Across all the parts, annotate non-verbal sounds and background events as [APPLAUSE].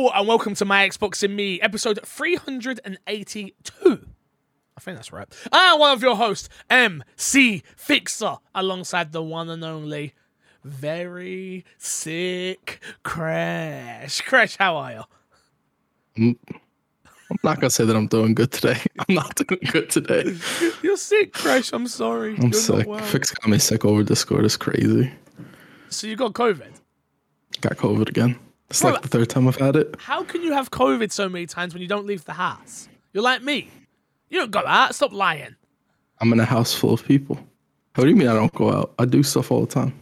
Hello and welcome to my Xbox and Me, episode 382. I think that's right. I'm one of your hosts, MC Fixer, alongside the one and only very sick Crash. Crash, how are you? Mm. I'm not gonna say that I'm doing good today. [LAUGHS] I'm not doing good today. You're sick, Crash. I'm sorry. I'm You're sick. well. Fix got me sick over Discord. It's crazy. So you got COVID. Got COVID again. It's Bro, like the third time I've had it. How can you have COVID so many times when you don't leave the house? You're like me. You don't go out. Stop lying. I'm in a house full of people. What do you mean I don't go out? I do stuff all the time.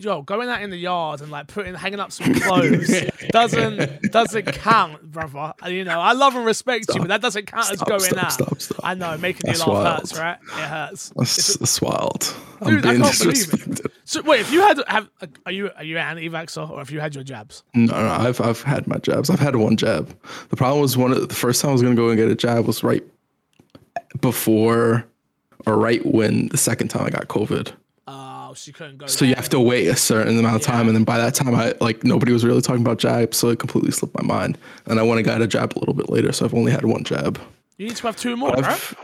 Yo, going out in the yard and like putting hanging up some [LAUGHS] clothes [LAUGHS] doesn't doesn't count, brother. You know, I love and respect you, but that doesn't count as going stop, out. stop, stop. I know, making That's you laugh wild. hurts, right? It hurts. That's, that's wild. I'm Dude, I can't believe it. So wait, if you had have are you are you an anti-vaxxer or have you had your jabs? No, no, I've I've had my jabs. I've had one jab. The problem was one of the first time I was gonna go and get a jab was right before or right when the second time I got COVID. Oh, she couldn't go. So you have to wait a certain amount of time, Yeah. and then by that time, I like nobody was really talking about jab, so it completely slipped my mind. And I went and got a jab a little bit later, so I've only had one jab. You need to have two more, right? I've,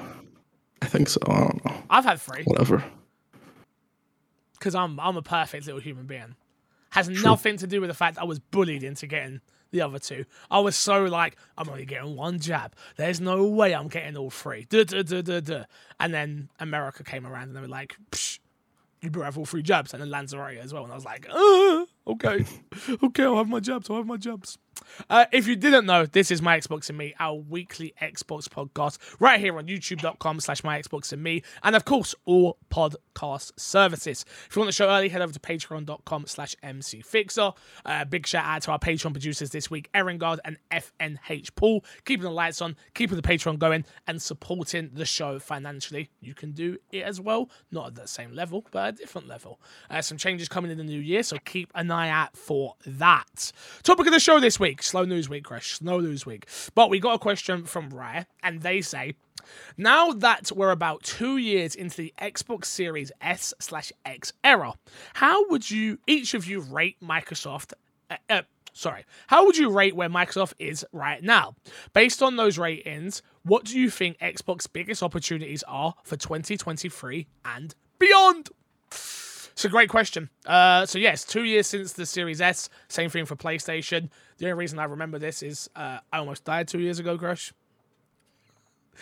think so. I don't know. I've had three Whatever. because I'm I'm a perfect little human being. Has nothing to do with the fact I was bullied into getting the other two. I was so like, I'm only getting one jab. There's no way I'm getting all three. Duh, duh, duh, duh, duh. And then America came around and they were like, Psh, you better have all three jabs. And then Lanzarote as well. And I was like, uh, okay, [LAUGHS] okay, I'll have my jabs. I'll have my jabs. Uh, if you didn't know, this is My Xbox and Me, our weekly Xbox podcast, right here on youtube.com slash My Xbox and Me, and of course, all podcast services. If you want the show early, head over to patreon.com slash MC Fixer. Uh, big shout out to our Patreon producers this week, Erin Guard and FNH Paul, keeping the lights on, keeping the Patreon going, and supporting the show financially. You can do it as well, not at the same level, but a different level. Uh, some changes coming in the new year, so keep an eye out for that. Topic of the show this week slow news week, Crash. Slow news week. But we got a question from Rare, and they say, now that we're about two years into the Xbox Series S slash X era, how would you each of you rate Microsoft? Uh, uh, sorry, how would you rate where Microsoft is right now? Based on those ratings, what do you think Xbox's biggest opportunities are for 2023 and beyond? It's a great question. Uh, so yes, two years since the Series S. Same thing for PlayStation. The only reason I remember this is uh, I almost died two years ago, Crash.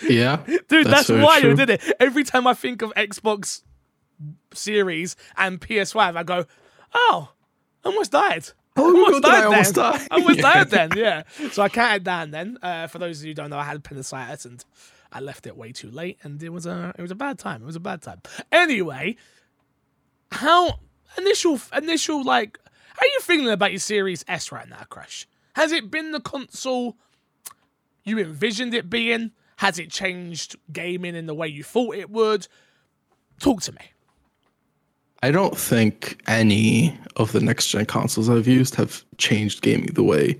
Yeah, [LAUGHS] Dude, that's, very why you did it. Every time I think of Xbox Series and PS5, I go, "Oh, I almost died." I ago almost I died almost then. die? I almost [LAUGHS] Yeah. died then. Yeah. So I counted down then. Uh, for those of you who don't know, I had appendicitis and I left it way too late, and it was a it was a bad time. It was a bad time. Anyway, how initial initial like how are you feeling about your Series S right now, Crash? Has it been the console you envisioned it being? Has it changed gaming in the way you thought it would? Talk to me. I don't think any of the next gen consoles I've used have changed gaming the way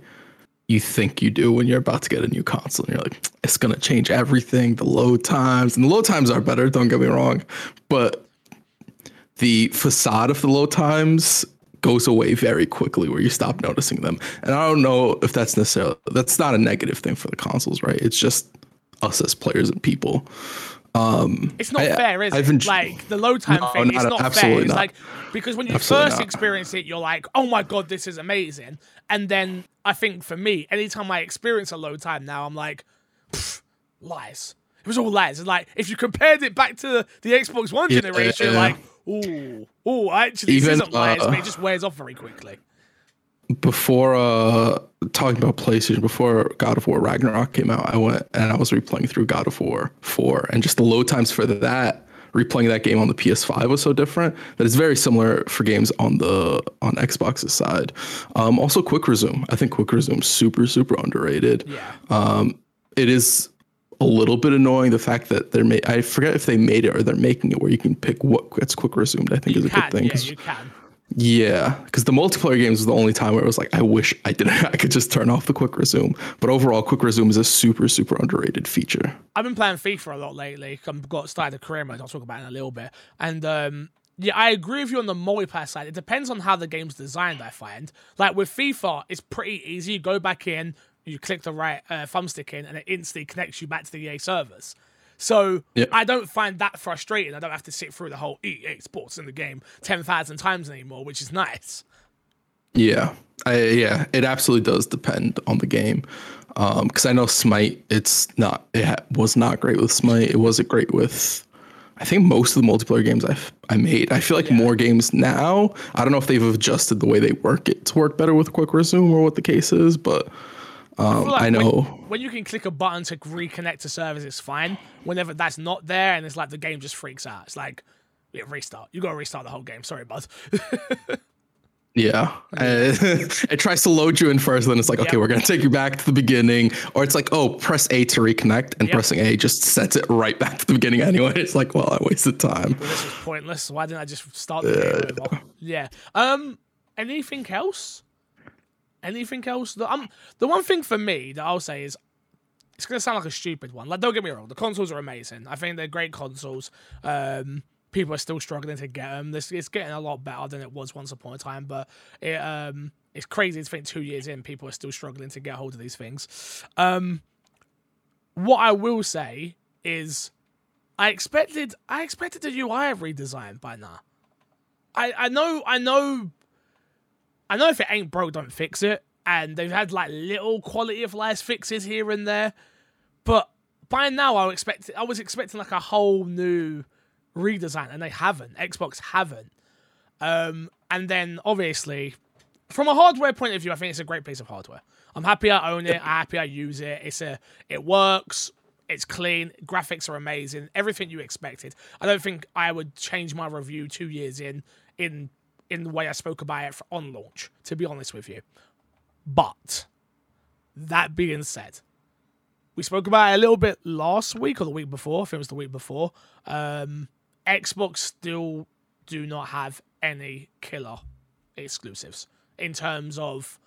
you think you do when you're about to get a new console. And you're like, it's gonna change everything. The load times and the load times are better. Don't get me wrong, but the facade of the low times goes away very quickly where you stop noticing them. And I don't know if that's necessarily that's not a negative thing for the consoles, right? It's just us as players and people. Um, It's not I- fair, is I've it? enj- like the low time No, thing, it's not- not fair. absolutely It's not. like because when you Absolutely first not. experience it, you're like, "Oh my god, this is amazing!" And then I think for me, anytime I experience a low time now, I'm like, lies. It was all lies. It's like if you compared it back to the, Xbox One Yeah. generation, you're like, "Ooh, ooh, I actually, this isn't lies, uh, but it just wears off very quickly." before uh talking about PlayStation, before God of War Ragnarok came out, I went and I was replaying through God of War 4 and just the load times for that, replaying that game on the PS5 was so different that it's very similar for games on the on Xbox's side. Um also quick resume. I think quick resume super super underrated. Yeah. Um it is a little bit annoying the fact that they're made, I forget if they made it or they're making it where you can pick what gets quick resumed. I think is You a can, good thing yeah, 'cause- you can. yeah, because the multiplayer games was the only time where it was like, I wish I didn't. [LAUGHS] I could just turn off the quick resume. But overall, quick resume is a super, super underrated feature. I've been playing FIFA a lot lately. I've got started a career mode. I'll talk about it in a little bit. And um, Yeah, I agree with you on the multiplayer side. It depends on how the game's designed, I find. Like with FIFA, it's pretty easy. You go back in, you click the right uh, thumbstick in, and it instantly connects you back to the EA servers. So Yeah. I don't find that frustrating. I don't have to sit through the whole EA Sports in the game 10,000 times anymore, which is nice. Yeah, I, yeah, it absolutely does depend on the game. Because I know Smite, it's not, it ha- was not great with Smite. It wasn't great with, I think most of the multiplayer games I've I made. I feel like more games now. I don't know if they've adjusted the way they work it to work better with quick resume or what the case is, but um, feel like I know. When, you can click a button to reconnect to servers, it's fine. Whenever that's not there, and it's like the game just freaks out. It's like, yeah, restart. You gotta restart the whole game. Sorry, bud. [LAUGHS] Yeah. Uh, [LAUGHS] it tries to load you in first, then it's like, okay, Yep. we're going to take you back to the beginning. Or it's like, oh, press A to reconnect, and Yep. pressing A just sets it right back to the beginning anyway. [LAUGHS] It's like, well, I wasted time. this was pointless. Why didn't I just start the game over? Yeah. Um. Anything else? Anything else? The, um, the one thing for me that I'll say is, it's gonna sound like a stupid one. Like, don't get me wrong, the consoles are amazing. I think they're great consoles. Um, people are still struggling to get them. This it's getting a lot better than it was once upon a time, but it um, it's crazy to think two years in, people are still struggling to get hold of these things. Um, what I will say is, I expected I expected the UI redesign by now. I I know I know I know if it ain't broke, don't fix it. And they've had like little quality of life fixes here and there, but by now I expect I was expecting like a whole new redesign, and they haven't. Xbox haven't. Um, and then obviously, from a hardware point of view, I think it's a great piece of hardware. I'm happy I own it. I'm happy I use it. It's a it works. It's clean. Graphics are amazing. Everything you expected. I don't think I would change my review two years in in in the way I spoke about it on launch. To be honest with you, but that being said, we spoke about it a little bit last week or the week before. I think it was the week before. Um, Xbox still do not have any killer exclusives in terms of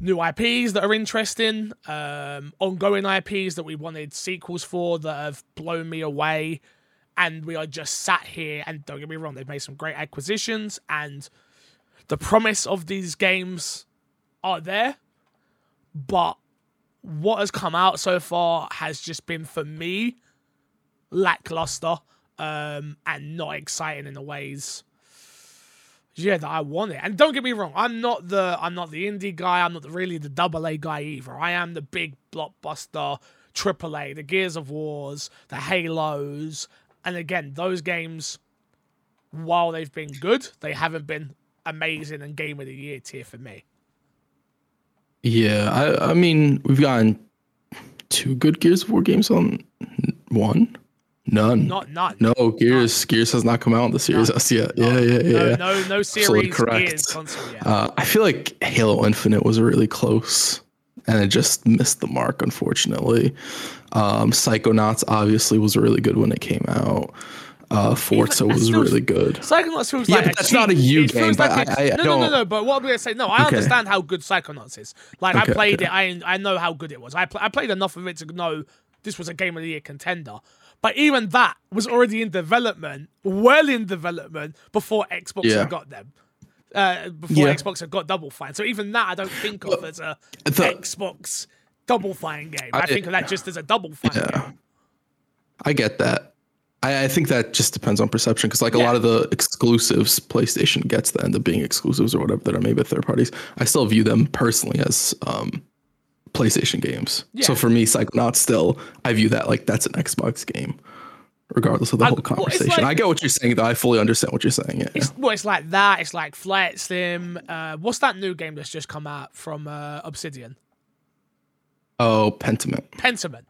new IPs that are interesting, um, ongoing IPs that we wanted sequels for that have blown me away. And we are just sat here, and don't get me wrong, they've made some great acquisitions, and the promise of these games are there. But what has come out so far has just been, for me, lackluster um, and not exciting in the ways yeah that I want it. And don't get me wrong, I'm not the I'm not the indie guy. I'm not the, really the double A guy either. I am the big blockbuster triple A, the Gears of Wars, the Halos, and again those games. While they've been good, they haven't been amazing and game of the year tier for me. Yeah, I, I mean, we've gotten two good Gears of War games on one. None. Not none. no, Gears Gears has not come out in the Series S yet. Yeah, yeah, yeah. no, yeah. no, no Absolutely series correct. Gears console yet. Uh, I feel like Halo Infinite was really close, and it just missed the mark, unfortunately. Um, Psychonauts obviously was really good when it came out. Uh, Forza that was still- really good. Psychonauts feels Yeah, like but that's cheat. not a you game. like a- I- I- no, no, no, don't- no. But what I'm gonna say, no, I Okay. understand how good Psychonauts is. Like I played okay. it, I I know how good it was. I pl- I played enough of it to know this was a game of the year contender. But even that was already in development, well in development before Xbox Yeah. got them. Uh, before Yeah. Xbox had got Double Fine. So even that I don't think of as a the- Xbox Double Fine game. I, I- think of that just as a Double Fine Yeah. game. I get that. I, I think that just depends on perception because, like, a lot of the exclusives PlayStation gets that end up being exclusives or whatever that are made by third parties. I still view them personally as um, PlayStation games. So for me, Psychonauts still, I view that like that's an Xbox game, regardless of the I- whole well, conversation. like- I get what you're saying, though. I fully understand what you're saying. Yeah. It's well, it's like that. It's like Flight Sim. Uh, what's that new game that's just come out from uh, Obsidian? Oh, Pentiment. Pentiment.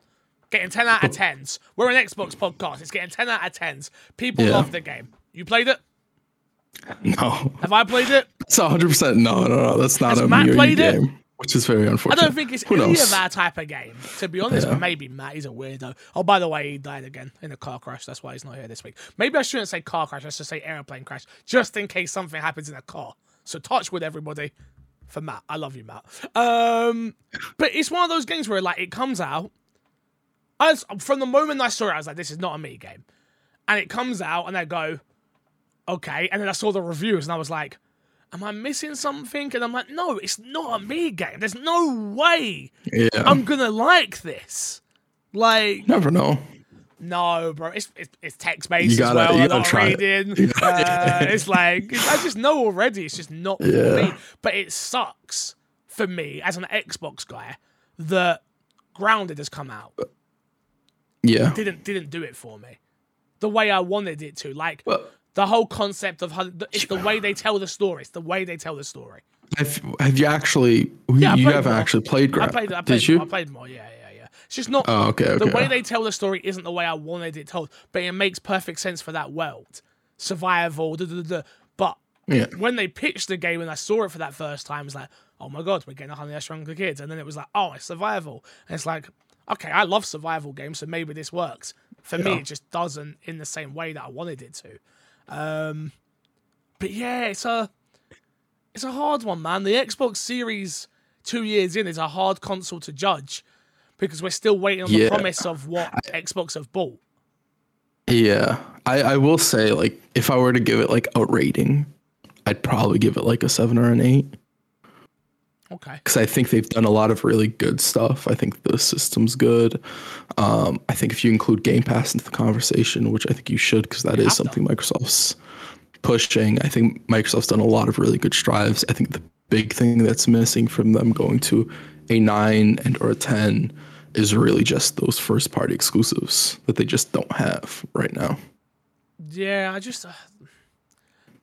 Getting 10 out of 10s. We're an Xbox podcast. It's getting 10 out of 10s. People Yeah. love the game. You played it? [LAUGHS] No, Have I played it? it's 100. percent No, no, no. That's not Has a Matt me or you played it? Which is very unfortunate. I don't think it's Who any knows? of our type of game. To be honest, Yeah. maybe Matt. He's a weirdo. Oh, by the way, he died again in a car crash. That's why he's not here this week. Maybe I shouldn't say car crash. I should say airplane crash, just in case something happens in a car. So touch with everybody. For Matt, I love you, Matt. Um, but it's one of those games where like it comes out. As from the moment I saw it, I was like, "This is not a me game," and it comes out, and I go, okay. And then I saw the reviews and I was like, am I missing something? And I'm like, no, it's not a me game. There's no way Yeah. I'm gonna like this. Like, Never know. no, bro, it's it's, it's text based You as well. you I'm gotta not try it. reading. [LAUGHS] Uh, it's like I just know already. It's just not for Yeah. me. But it sucks for me as an Xbox guy that Grounded has come out. Yeah. Didn't didn't do it for me the way I wanted it to. Like Well, the whole concept of how it's the way they tell the story. It's the way they tell the story. have, have you actually? Yeah, you haven't more. actually played I played. I played. Did you? I played more. Yeah, yeah, yeah. It's just not. Oh, okay. Okay. the way they tell the story isn't the way I wanted it told, but it makes perfect sense for that world, survival. Da, da, da. But yeah. when they pitched the game and I saw it for that first time, it's like, oh my god, we're getting a honey I shrunk the kids, and then it was like, oh, it's survival, and it's like, okay, I love survival games, so maybe this works. For me, it just doesn't in the same way that I wanted it to. Um, but yeah, it's a it's a hard one, man. The Xbox Series two years in is a hard console to judge because we're still waiting on the promise of what Xbox have bought. Yeah, I, I will say like if I were to give it like a rating, I'd probably give it like a seven or an eight Okay. because I think they've done a lot of really good stuff. I think the system's good. Um, I think if you include Game Pass into the conversation, which I think you should, because that have is something Microsoft's pushing. I think Microsoft's done a lot of really good strives. I think the big thing that's missing from them going to a nine and or a ten is really just those first party exclusives that they just don't have right now. Yeah, I just. Uh,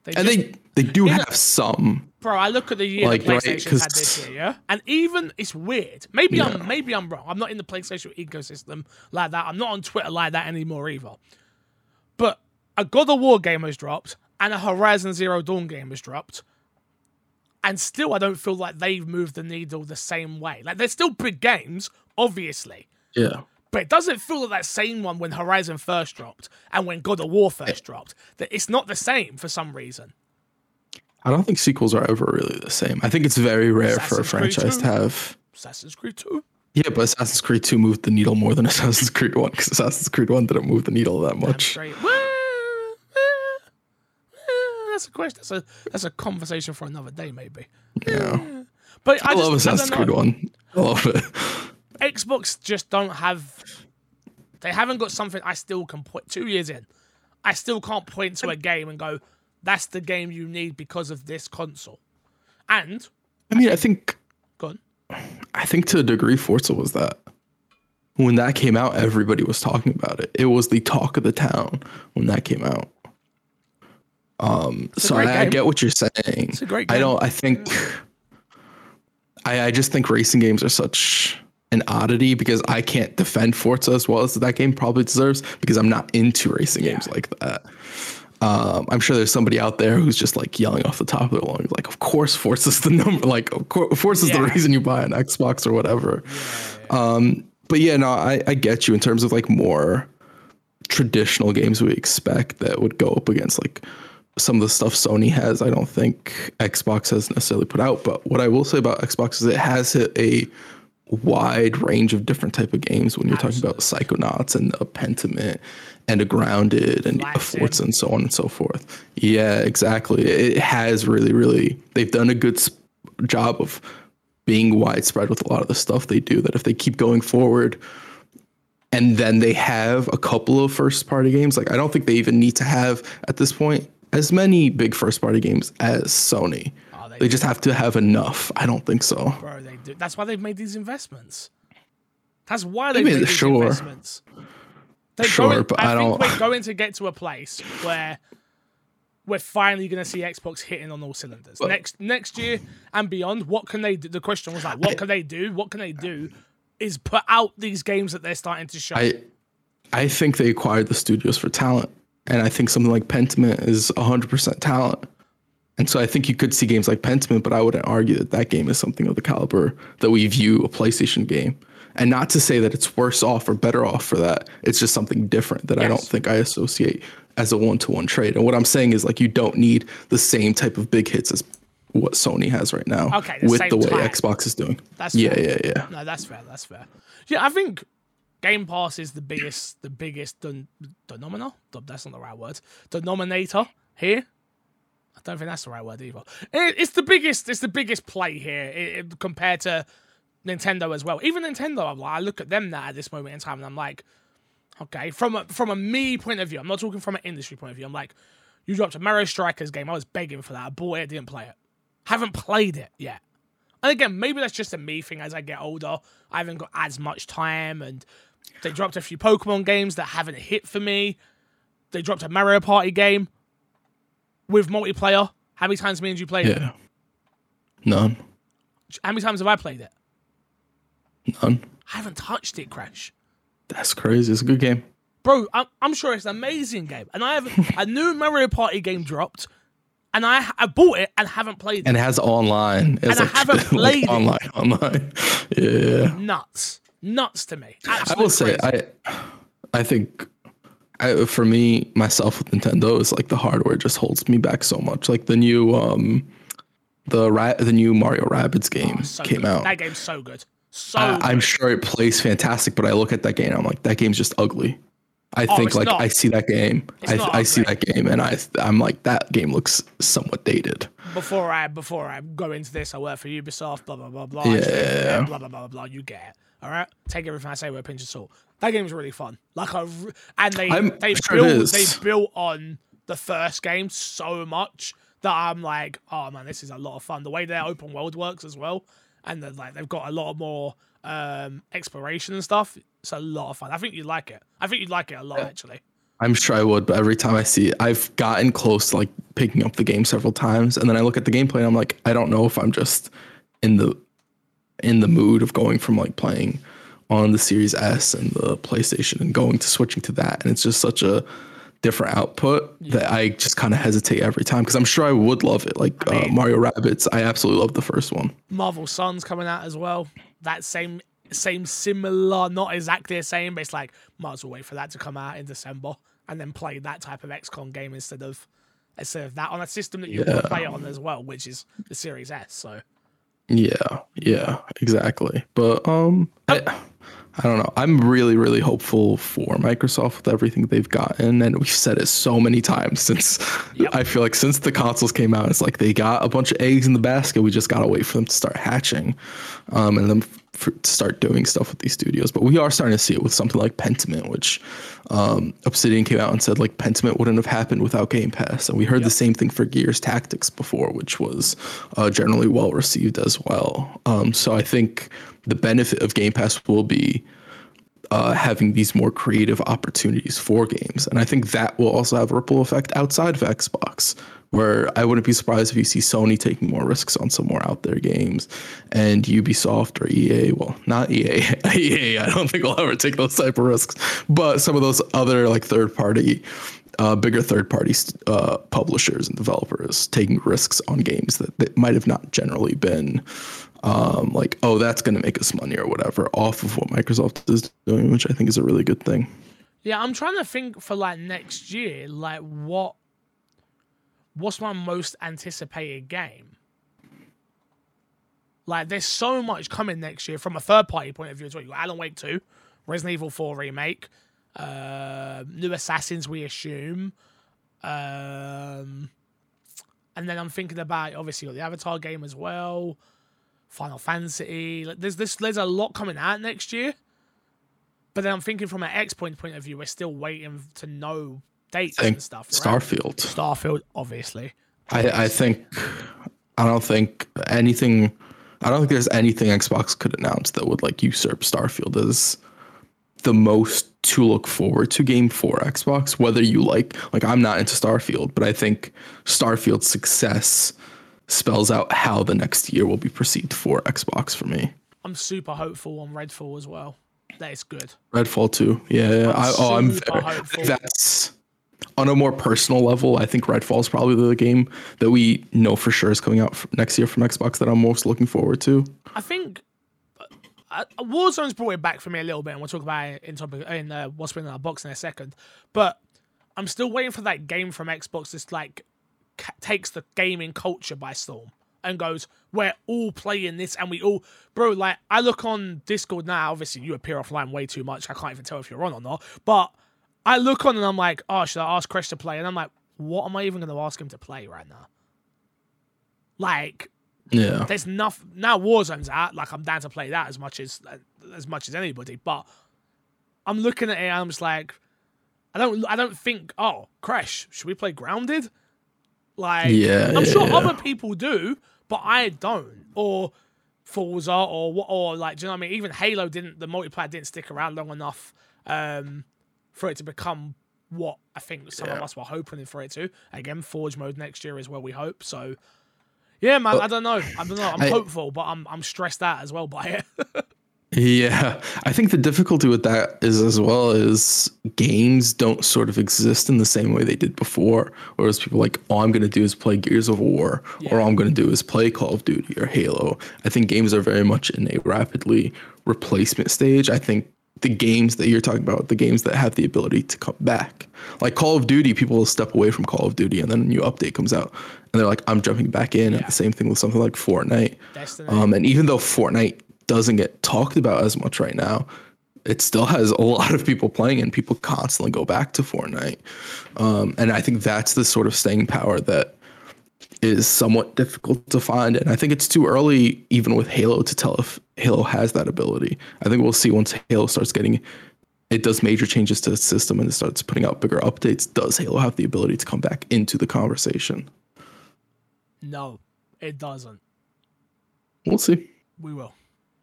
they and just, they they do have some. Bro, I look at the year Like, the right, PlayStation's had this year, yeah, and even it's weird. Maybe Yeah. I'm maybe I'm wrong. I'm not in the PlayStation ecosystem like that. I'm not on Twitter like that anymore either. But a God of War game has dropped, and a Horizon Zero Dawn game has dropped, and still I don't feel like they've moved the needle the same way. Like they're still big games, obviously, Yeah. but it doesn't feel like that same one when Horizon first dropped and when God of War first dropped. That it's not the same for some reason. I don't think sequels are ever really the same. I think it's very rare for a franchise to have. Assassin's Creed 2. Yeah, but Assassin's Creed 2 moved the needle more than [LAUGHS] Assassin's Creed 1 because Assassin's Creed 1 didn't move the needle that much. That's a question. That's a that's a conversation for another day, maybe. Yeah. But I, I, just, love I Assassin's don't Creed 1. I love it. Xbox just don't have. They haven't got something I still can point. Two years in, I still can't point to a game and go, "That's the game you need because of this console." And I mean, I think go on. I think to a degree Forza was that. When that came out, everybody was talking about it. It was the talk of the town when that came out. Um, so I, I get what you're saying. It's a great game. I don't. I think. I, I just think racing games are such an oddity because I can't defend Forza as well as that game probably deserves because I'm not into racing games like that. Um, I'm sure there's somebody out there who's just like yelling off the top of their lungs, like, "Of course, Forza is the number. [LAUGHS] Like, of course, Forza's the Yeah. reason you buy an Xbox or whatever." Um, but yeah, no, I, I get you in terms of like more traditional games we expect that would go up against like some of the stuff Sony has. I don't think Xbox has necessarily put out. But what I will say about Xbox is it has hit a wide range of different type of games when you're talking about Psychonauts and a Pentiment and a Grounded and a. Forza and so on and so forth. Yeah, exactly. It has really, really. They've done a good job of being widespread with a lot of the stuff they do. That if they keep going forward, and then they have a couple of first party games. Like I don't think they even need to have at this point as many big first party games as Sony. They just have to have enough. I don't think so. Bro, they do. That's why they've made these investments. That's why they've mean, made these sure. investments. They're Sure, going, but I, I think don't- we're going to get to a place where we're finally going to see Xbox hitting on all cylinders. next next year and beyond, what can they do? The question was like, what can they do? What can they do? Is put out these games that they're starting to show. I I think they acquired the studios for talent. And I think something like Pentiment is 100% talent. And so I think you could see games like Pentiment, but I wouldn't argue that that game is something of the caliber that we view a PlayStation game. And not to say that it's worse off or better off for that. It's just something different that I don't think I associate as a one to one trade. And what I'm saying is like you don't need the same type of big hits as what Sony has right now Okay, the with the way time. Xbox is doing. That's yeah, fair. yeah, yeah. Yeah. No, that's fair. That's fair. Yeah, I think Game Pass is the biggest, the biggest den- denominator. That's not the right word. Denominator here don't think that's the right word either. It, it's the biggest. It's the biggest play here it, compared to Nintendo as well. Even Nintendo, I'm like, I look at them now at this moment in time, and I'm like, okay, from a from a me point of view, I'm not talking from an industry point of view. I'm like, you dropped a Mario Strikers game. I was begging for that. I bought it, didn't play it. Haven't played it yet. And again, maybe that's just a me thing as I get older. I haven't got as much time, and they dropped a few Pokemon games that haven't hit for me. They dropped a Mario Party game with multiplayer. How many times me and you played it? None. How many times have I played it? None. I haven't touched it, Crash. That's crazy. It's a good game. Bro, I'm, I'm sure it's an amazing game. And I have a [LAUGHS] new Mario Party game dropped, and I I bought it and haven't played it. And it has online. It's And I [LAUGHS] haven't played it. online. Online. [LAUGHS] Yeah. Nuts. Nuts to me. I will say. I I think I, for me myself with Nintendo is like the hardware just holds me back so much. Like the new um the ra- the new Mario Rabbids game Oh, So came good. out. That game's so good. So I, I'm sure it plays fantastic, but I look at that game and I'm like, that game's just ugly. I Oh, think like not. I see that game, I, I see that game, and I I'm like that game looks somewhat dated. before I before I go into this, I work for Ubisoft, blah blah blah blah. Yeah. blah blah blah blah blah. You get it. All right, take everything I say with a pinch of salt. That game's really fun. Like r- and they I'm they sure built they built on the first game so much that I'm like, oh man, this is a lot of fun. The way their open world works as well, and then like they've got a lot more um exploration and stuff. It's a lot of fun. I think you'd like it. I think you'd like it a lot actually. I'm sure I would, but every time I see it, I've gotten close to like picking up the game several times, and then I look at the gameplay and I'm like, I don't know if I'm just in the in the mood of going from like playing on the Series S and the PlayStation and going to switching to that, and it's just such a different output that I just kind of hesitate every time because I'm sure I would love it. Like uh, mean- Mario Rabbids, I absolutely love the first one. Marvel Sun's coming out as well. That same same similar, not exactly the same, but it's like might as well wait for that to come out in December and then play that type of XCOM game instead of instead of that on a system that you can play it on as well, which is the Series S. So Yeah, yeah, exactly. But um, I, I don't know. I'm really, really hopeful for Microsoft with everything they've gotten, and we've said it so many times since. [LAUGHS] Yep. I feel like since the consoles came out, it's like they got a bunch of eggs in the basket. We just gotta wait for them to start hatching, um, and then for, start doing stuff with these studios. But we are starting to see it with something like Pentiment, which um, Obsidian came out and said like Pentiment wouldn't have happened without Game Pass, and we heard the same thing for Gears Tactics before, which was uh, generally well received as well. Um, so I think the benefit of Game Pass will be uh, having these more creative opportunities for games, and I think that will also have a ripple effect outside of Xbox. Where I wouldn't be surprised if you see Sony taking more risks on some more out there games, and Ubisoft or EA. Well, not EA. [LAUGHS] EA. I don't think will ever take those type of risks. But some of those other like third party, uh, bigger third party uh, publishers and developers taking risks on games that, that might have not generally been um, like, oh, that's going to make us money or whatever off of what Microsoft is doing, which I think is a really good thing. yeah, I'm trying to think for like next year, like what what's my most anticipated game? Like, there's so much coming next year from a third party point of view as well. You got Alan Wake 2, Resident Evil 4 remake, uh, new Assassins, we assume. Um, and then I'm thinking about obviously the Avatar game as well, Final Fantasy. Like, there's this there's a lot coming out next year. But then I'm thinking from an X point point of view, we're still waiting to know dates and stuff. Right? Starfield. Starfield, obviously. I, I think I don't think anything. I don't think there's anything Xbox could announce that would like usurp Starfield as the most to look forward to game for Xbox. Whether you like, like I'm not into Starfield, but I think Starfield's success spells out how the next year will be perceived for Xbox for me. I'm super hopeful on Redfall as well. That is good. Redfall too. Yeah, yeah. I, oh, I'm very, hopeful. that's on a more personal level. I think Redfall is probably the game that we know for sure is coming out next year from Xbox that I'm most looking forward to. I think uh, Warzone's brought it back for me a little bit, and we'll talk about it in topic in uh, what's been in our box in a second. But I'm still waiting for that game from Xbox that's like takes the gaming culture by storm and goes, "We're all playing this, and we all, bro." Like I look on Discord now. Obviously, you appear offline way too much. I can't even tell if you're on or not. But I look on and I'm like, "Oh, should I ask Chris to play?" And I'm like, "What am I even going to ask him to play right now?" Like Yeah. there's nothing now. Warzone's out. Like I'm down to play that as much as uh, as much as anybody. But I'm looking at it. and I'm just like, I don't. I don't think. Oh, Crash. Should we play Grounded? Like, Yeah, I'm yeah, sure yeah. other people do, but I don't. Or Forza, or what? Or like, do you know what I mean? Even Halo didn't. The multiplayer didn't stick around long enough um, for it to become what I think some of us were hoping for it to. Again, Forge mode next year is where we hope. So. Yeah, man. I don't know. I don't know. I'm I- hopeful, but I'm I'm stressed out as well by it. [LAUGHS] Yeah, I think the difficulty with that is as well is games don't sort of exist in the same way they did before. Whereas people like, all I'm going to do is play Gears of War, or all I'm going to do is play Call of Duty or Halo. I think games are very much in a rapidly replacement stage. I think the games that you're talking about, the games that have the ability to come back, like Call of Duty, people will step away from Call of Duty and then a new update comes out, and they're like, I'm jumping back in. And the same thing with something like Fortnite. Um, and even though Fortnite doesn't get talked about as much right now, it still has a [LAUGHS] lot of people playing and people constantly go back to Fortnite. Um, and I think that's the sort of staying power that is somewhat difficult to find. And I think it's too early, even with Halo, to tell if Halo has that ability. I think we'll see once Halo starts getting. It does major changes to the system and it starts putting out bigger updates. Does Halo have the ability to come back into the conversation? no, it doesn't. We'll see. We will.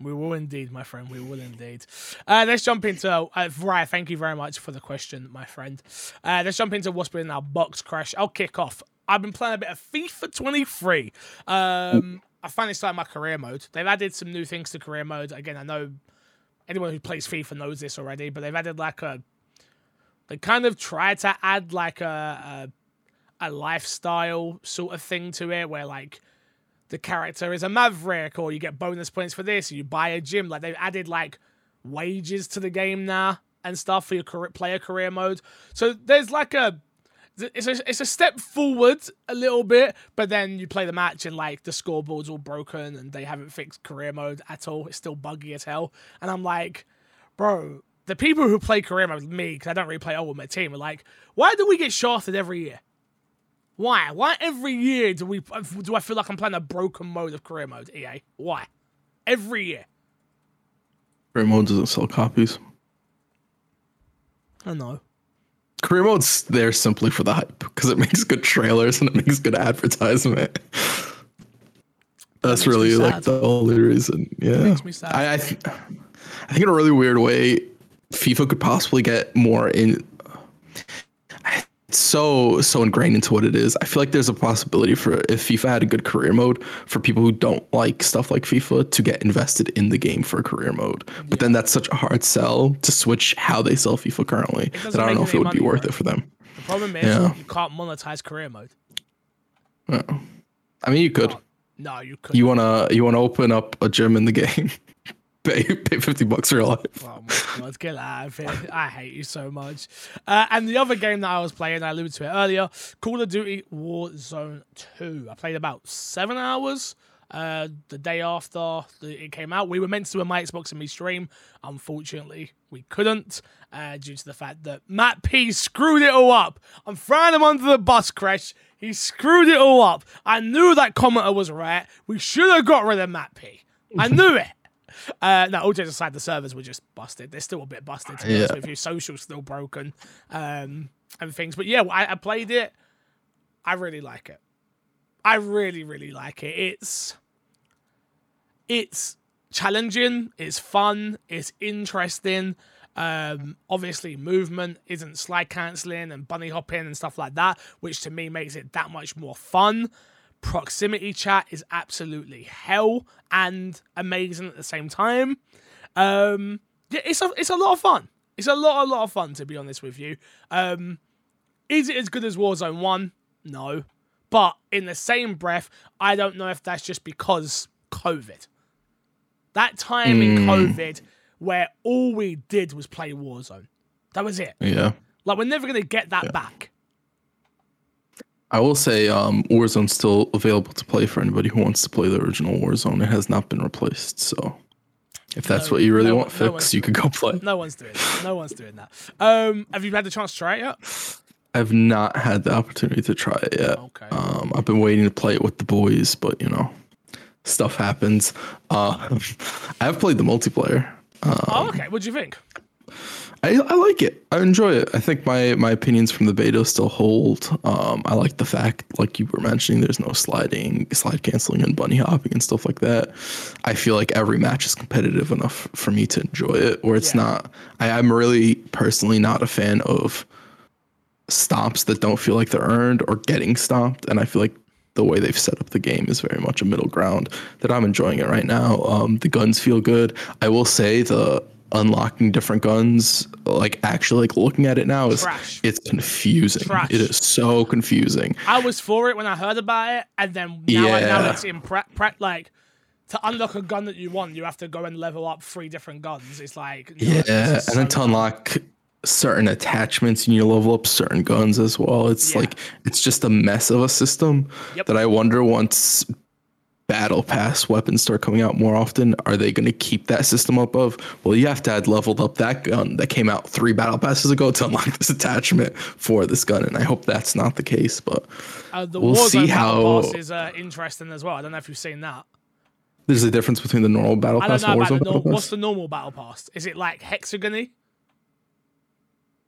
We will indeed, my friend. We will indeed. Uh, let's jump into uh. Thank you very much for the question, my friend. Uh, let's jump into what's been our box crash. I'll kick off. I've been playing a bit of FIFA 23. Um, I finally started my career mode. They've added some new things to career mode. Again, I know anyone who plays FIFA knows this already, but they've added like a. They kind of tried to add like a, a a lifestyle sort of thing to it, where like the character is a maverick or you get bonus points for this you buy a gym. Like they've added like wages to the game now and stuff for your career, player career mode. So there's like a it's a, it's a step forward a little bit but then you play the match and like the scoreboard's all broken and they haven't fixed career mode at all. It's still buggy as hell. And i'm like bro the people who play career mode me because i don't really play oh, old with my team are like why do we get shafted every year why? Why every year do we do I feel like I'm playing a broken mode of career mode? EA. Why? Every year. Career mode doesn't sell copies. I know. Career mode's there simply for the hype because it makes good trailers and it makes good advertisement. That's me really like the only reason. Yeah, makes me sad. I I, th- I think in a really weird way, FIFA could possibly get more in. It's so so ingrained into what it is. I feel like there's a possibility for if FIFA had a good career mode for people who don't like stuff like FIFA to get invested in the game for a career mode. But then that's such a hard sell to switch how they sell FIFA currently that I don't know if it would be worth it for them. The problem is Yeah. you can't monetize career mode. Oh. I mean, you could. No, you couldn't. You wanna you wanna open up a gym in the [LAUGHS] game, pay pay fifty bucks for your life. Oh my god, get out of here. I hate you so much. Uh, and the other game that I was playing, I alluded to it earlier, Call of Duty Warzone 2. I played about seven hours uh, the day after the, it came out. We were meant to do a My Xbox and Me stream. Unfortunately, we couldn't uh, due to the fact that Matt P screwed it all up. I'm throwing him under the bus, Crash. He screwed it all up. I knew that commenter was right. We should have got rid of Matt P. I knew it. Uh, no, all jokes aside, the servers were just busted. They're still a bit busted, to be Yeah. with you. Social's still broken um, and things. But yeah, I, I played it. I really like it. I really, really like it. It's it's challenging. It's fun. It's interesting. Um, obviously, movement isn't slide canceling and bunny hopping and stuff like that, which to me makes it that much more fun. Proximity chat is absolutely hell and amazing at the same time. Um, yeah, it's a it's a lot of fun. It's a lot a lot of fun to be honest with you. Um, is it as good as Warzone One? No, but in the same breath, I don't know if that's just because COVID. That time in COVID where all we did was play Warzone. That was it. Yeah. Like we're never gonna get that back. I will say um, Warzone's still available to play for anybody who wants to play the original Warzone. It has not been replaced, so if that's No- what you really no- want no fixed, you could go play. No one's doing that. No one's doing that. Um, have you had the chance to try it yet? I've not had the opportunity to try it yet. Okay. Um, I've been waiting to play it with the boys, but you know, stuff happens. Uh, [LAUGHS] I have played the multiplayer. oh, okay. What do you think? I, I like it. I enjoy it. I think my my opinions from the beta still hold. Um, I like the fact, like you were mentioning, there's no sliding, slide canceling, and bunny hopping and stuff like that. I feel like every match is competitive enough for me to enjoy it. Where it's Yeah. not. I, I'm really personally not a fan of stops that don't feel like they're earned or getting stopped. And I feel like the way they've set up the game is very much a middle ground that I'm enjoying it right now. Um, the guns feel good. I will say the unlocking different guns, like actually like looking at it now is Trash. it's confusing. Trash. It is so confusing. I was for it when I heard about it, and then now I know it's in prep. Pre- like to unlock a gun that you want, you have to go and level up three different guns. It's like no, Yeah, and then to unlock certain attachments, you need to level up certain guns as well. It's Yeah. like it's just a mess of a system Yep. that I wonder once battle pass weapons start coming out more often, are they going to keep that system up of? Well, you have to add leveled up that gun that came out three battle passes ago to [LAUGHS] unlock this attachment for this gun, and I hope that's not the case. But Uh, the We'll Warzone see how- pass is uh, interesting as well. I don't know if you've seen that. there's a difference between the normal battle pass know and about the battle what's the normal battle pass. Is it like hexagony?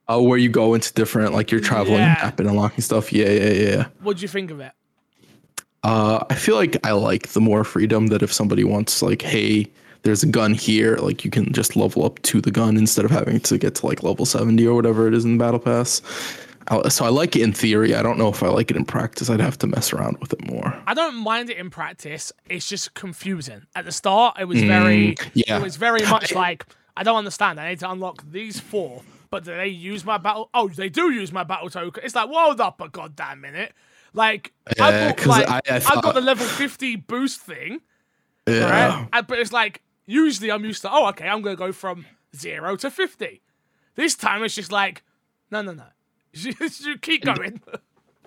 Oh, where you go into different, like you're traveling Yeah. map and unlocking stuff. Yeah, yeah, yeah. What do you think of it? Uh, I feel like I like the more freedom that if somebody wants like, hey, there's a gun here, like you can just level up to the gun instead of having to get to like level 70 or whatever it is in the battle pass. So I like it in theory. I don't know if I like it in practice. I'd have to mess around with it more. I don't mind it in practice. It's just confusing. At the start, it was very, Mm, yeah. it was very [LAUGHS] much like I don't understand. I need to unlock these four, but do they use my battle? Oh, they do use my battle token. It's like, hold up a goddamn minute. Like Yeah, got 'cause like I- I I, got the level fifty boost thing, Yeah. right? And- but it's like usually I'm used to oh okay I'm gonna go from zero to fifty. This time it's just like no no no, [LAUGHS] you keep going.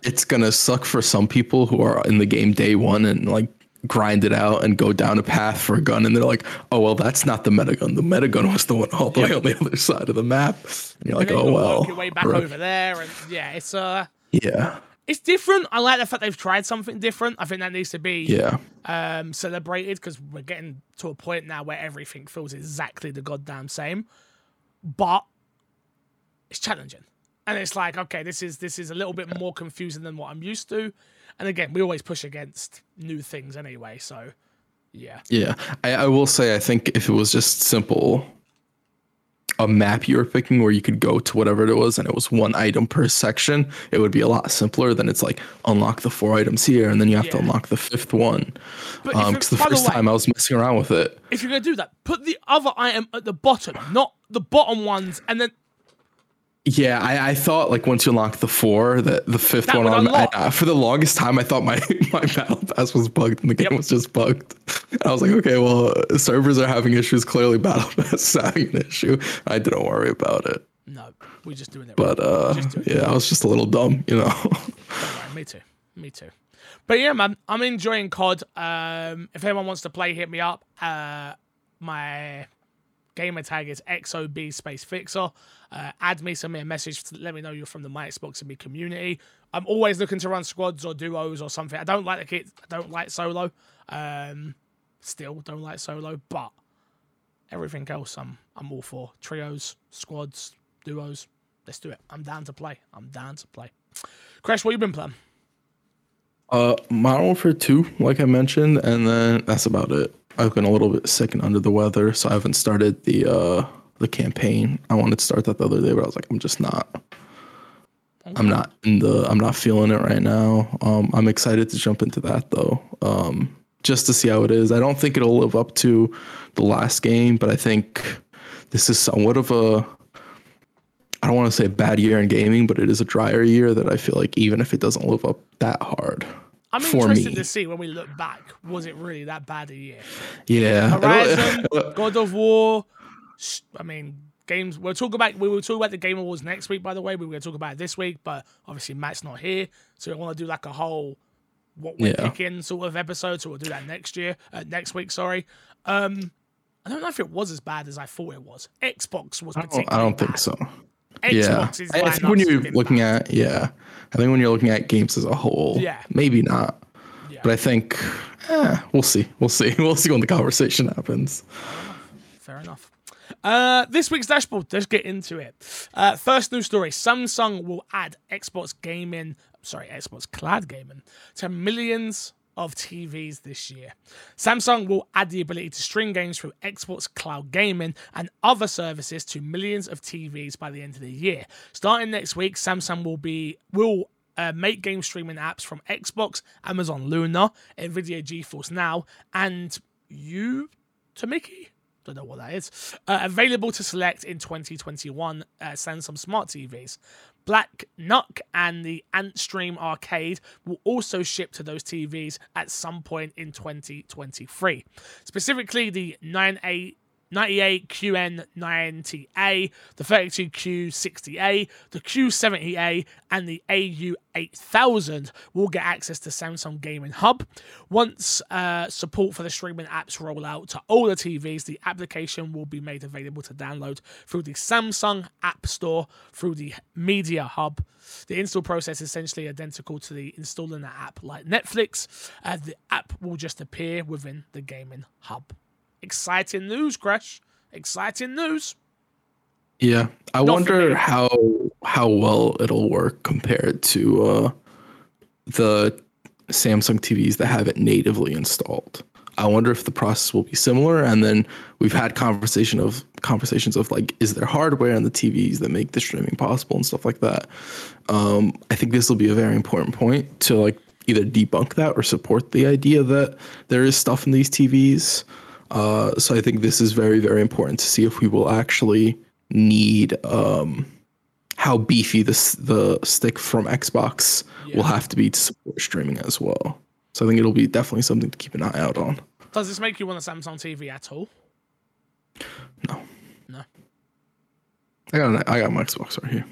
It's gonna suck for some people who are in the game day one and like grind it out and go down a path for a gun and they're like, oh well, that's not the meta gun. The meta gun was the one all the way on the other side of the map. And you're like, And then oh well. your way back right. over there, and yeah, it's uh. Yeah. It's different. I like the fact they've tried something different. I think that needs to be Yeah. um, celebrated because we're getting to a point now where everything feels exactly the goddamn same. But it's challenging, and it's like, okay, this is this is a little bit more confusing than what I'm used to. And again, we always push against new things anyway. So yeah, Yeah, I, I will say I think if it was just simple, a map you were picking where you could go to whatever it was and it was one item per section, it would be a lot simpler than it's like unlock the four items here and then you have to unlock the fifth one. but Um, because the by the first way, time I was messing around with it, if you're gonna do that, put the other item at the bottom, not the bottom ones, and then yeah, I, I thought like once you unlock the four, that the fifth That one on I, uh, for the longest time I thought my [LAUGHS] my battle pass was bugged and the game Yep. was just bugged. And I was like, okay, well, servers are having issues. Clearly, battle pass is having an issue. I didn't worry about it. no, we're just doing it. But uh, Just do it. yeah, I was just a little dumb, you know. Right, me too. Me too. But yeah, man, I'm enjoying COD. Um, if anyone wants to play, hit me up. Uh, my gamer tag is XOB Space Fixer. Uh, add me, send me a message let me know you're from the My Xbox and Me community. I'm always looking to run squads or duos or something. I don't like the kit. I don't like solo. Um, still don't like solo, but everything else I'm I'm all for. Trios, squads, duos. Let's do it. I'm down to play. I'm down to play. Crash, what you been playing? Uh, Modern Warfare 2, like I mentioned, and then that's about it. I've been a little bit sick and under the weather, so I haven't started the uh the campaign. I wanted to start that the other day, but I was like, I'm just not. I'm not in the. I'm not feeling it right now. Um, I'm excited to jump into that though. Um, just to see how it is. I don't think it'll live up to the last game, but I think this is somewhat of a. I don't want to say a bad year in gaming, but it is a drier year that I feel like even if it doesn't live up that hard, I'm interested me. to see when we look back. Was it really that bad a year? yeah. Horizon, [LAUGHS] God of War. I mean, games. We'll talk about. We will talk about the Game Awards next week. By the way, we were going to talk about it this week, but obviously Matt's not here, so we want to do like a whole what we're Yeah. picking sort of episode. So we'll do that next year, uh, next week. Sorry. Um, I don't know if it was as bad as I thought it was. Xbox was I don't. I don't think bad. Yeah. I, think when you're looking at yeah, I think when you're looking at games as a whole, Yeah. maybe not. Yeah. But I think eh, we'll see. We'll see. [LAUGHS] We'll see when the conversation happens. Fair enough. Uh, this week's dashboard. Let's get into it. Uh, first news story: Samsung will add Xbox gaming, sorry, Xbox cloud gaming to millions of TVs this year. Samsung will add the ability to stream games through Xbox Cloud Gaming and other services to millions of TVs by the end of the year. Starting next week, Samsung will be will uh, make game streaming apps from Xbox, Amazon Luna, Nvidia GeForce Now, and you to Mickey. Don't know what that is. Uh, available to select in 2021 uh, Samsung Smart TVs. Black Nuck and the Antstream Arcade will also ship to those TVs at some point in 2023. Specifically, the 9A 98QN90A, the 32Q60A, the Q70A, and the AU8000 will get access to Samsung Gaming Hub. Once uh, support for the streaming apps roll out to all the TVs, the application will be made available to download through the Samsung App Store through the Media Hub. The install process is essentially identical to the installing an app like Netflix. Uh, the app will just appear within the Gaming Hub. Exciting news, Crash. Exciting news. Yeah, I Not wonder how how well it'll work compared to uh, the Samsung TVs that have it natively installed. I wonder if the process will be similar. And then we've had conversation of conversations of like, is there hardware in the TVs that make the streaming possible and stuff like that. Um, I think this will be a very important point to like either debunk that or support the idea that there is stuff in these TVs. Uh, so I think this is very, very important to see if we will actually need um, how beefy this the stick from Xbox will have to be to support streaming as well. So I think it'll be definitely something to keep an eye out on. Does this make you want a Samsung TV at all? No, No. I got an, I got my Xbox right here.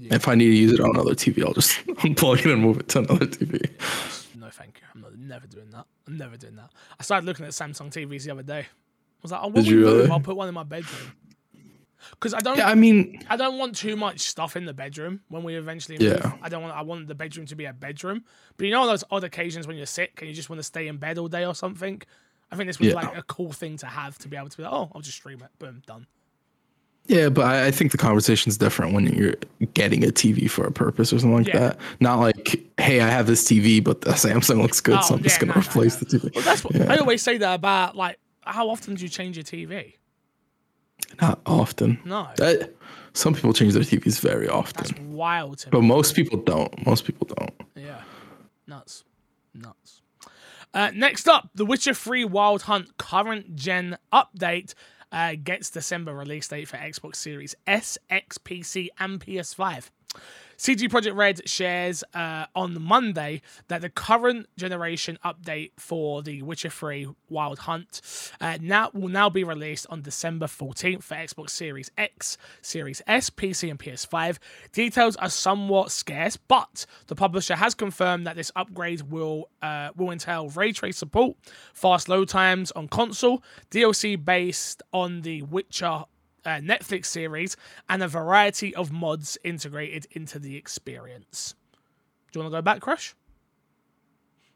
If I need to use it on another TV, I'll just [LAUGHS] unplug it and move it to another TV. No, thank you. I'm never doing that. I'm never doing that. I started looking at Samsung TVs the other day. I was like, oh, what Did we you move? really? I'll put one in my bedroom. Because I don't, Yeah, I mean, I don't want too much stuff in the bedroom when we eventually move. Yeah. I don't want. I want the bedroom to be a bedroom. But you know those odd occasions when you're sick and you just want to stay in bed all day or something. I think this was Yeah. like a cool thing to have to be able to be like, oh, I'll just stream it. Boom, done. Yeah, but I, I think the conversation's different when you're getting a TV for a purpose or something like Yeah. that. Not like, hey, I have this TV, but the [LAUGHS] Samsung looks good, so Oh, I'm just gonna no, no, replace no. the TV. Well, that's what Yeah. I always say that about like how often do you change your TV? Not often. No, That, some people change their TVs very often, that's wild to me. but most people don't. Most people don't. Yeah. Nuts. Nuts. Uh, next up, The Witcher 3 Wild Hunt current gen update uh, gets December release date for Xbox Series S, X, PC, and PS5. CD Projekt Red shares uh, on Monday that the current generation update for The Witcher 3 Wild Hunt uh, now will now be released on December 14th for Xbox Series X, Series S, PC, and PS5. Details are somewhat scarce, but the publisher has confirmed that this upgrade will uh, will entail ray trace support, fast load times on console, DLC based on The Witcher uh, Netflix series, and a variety of mods integrated into the experience. Do you want to go back, Crash?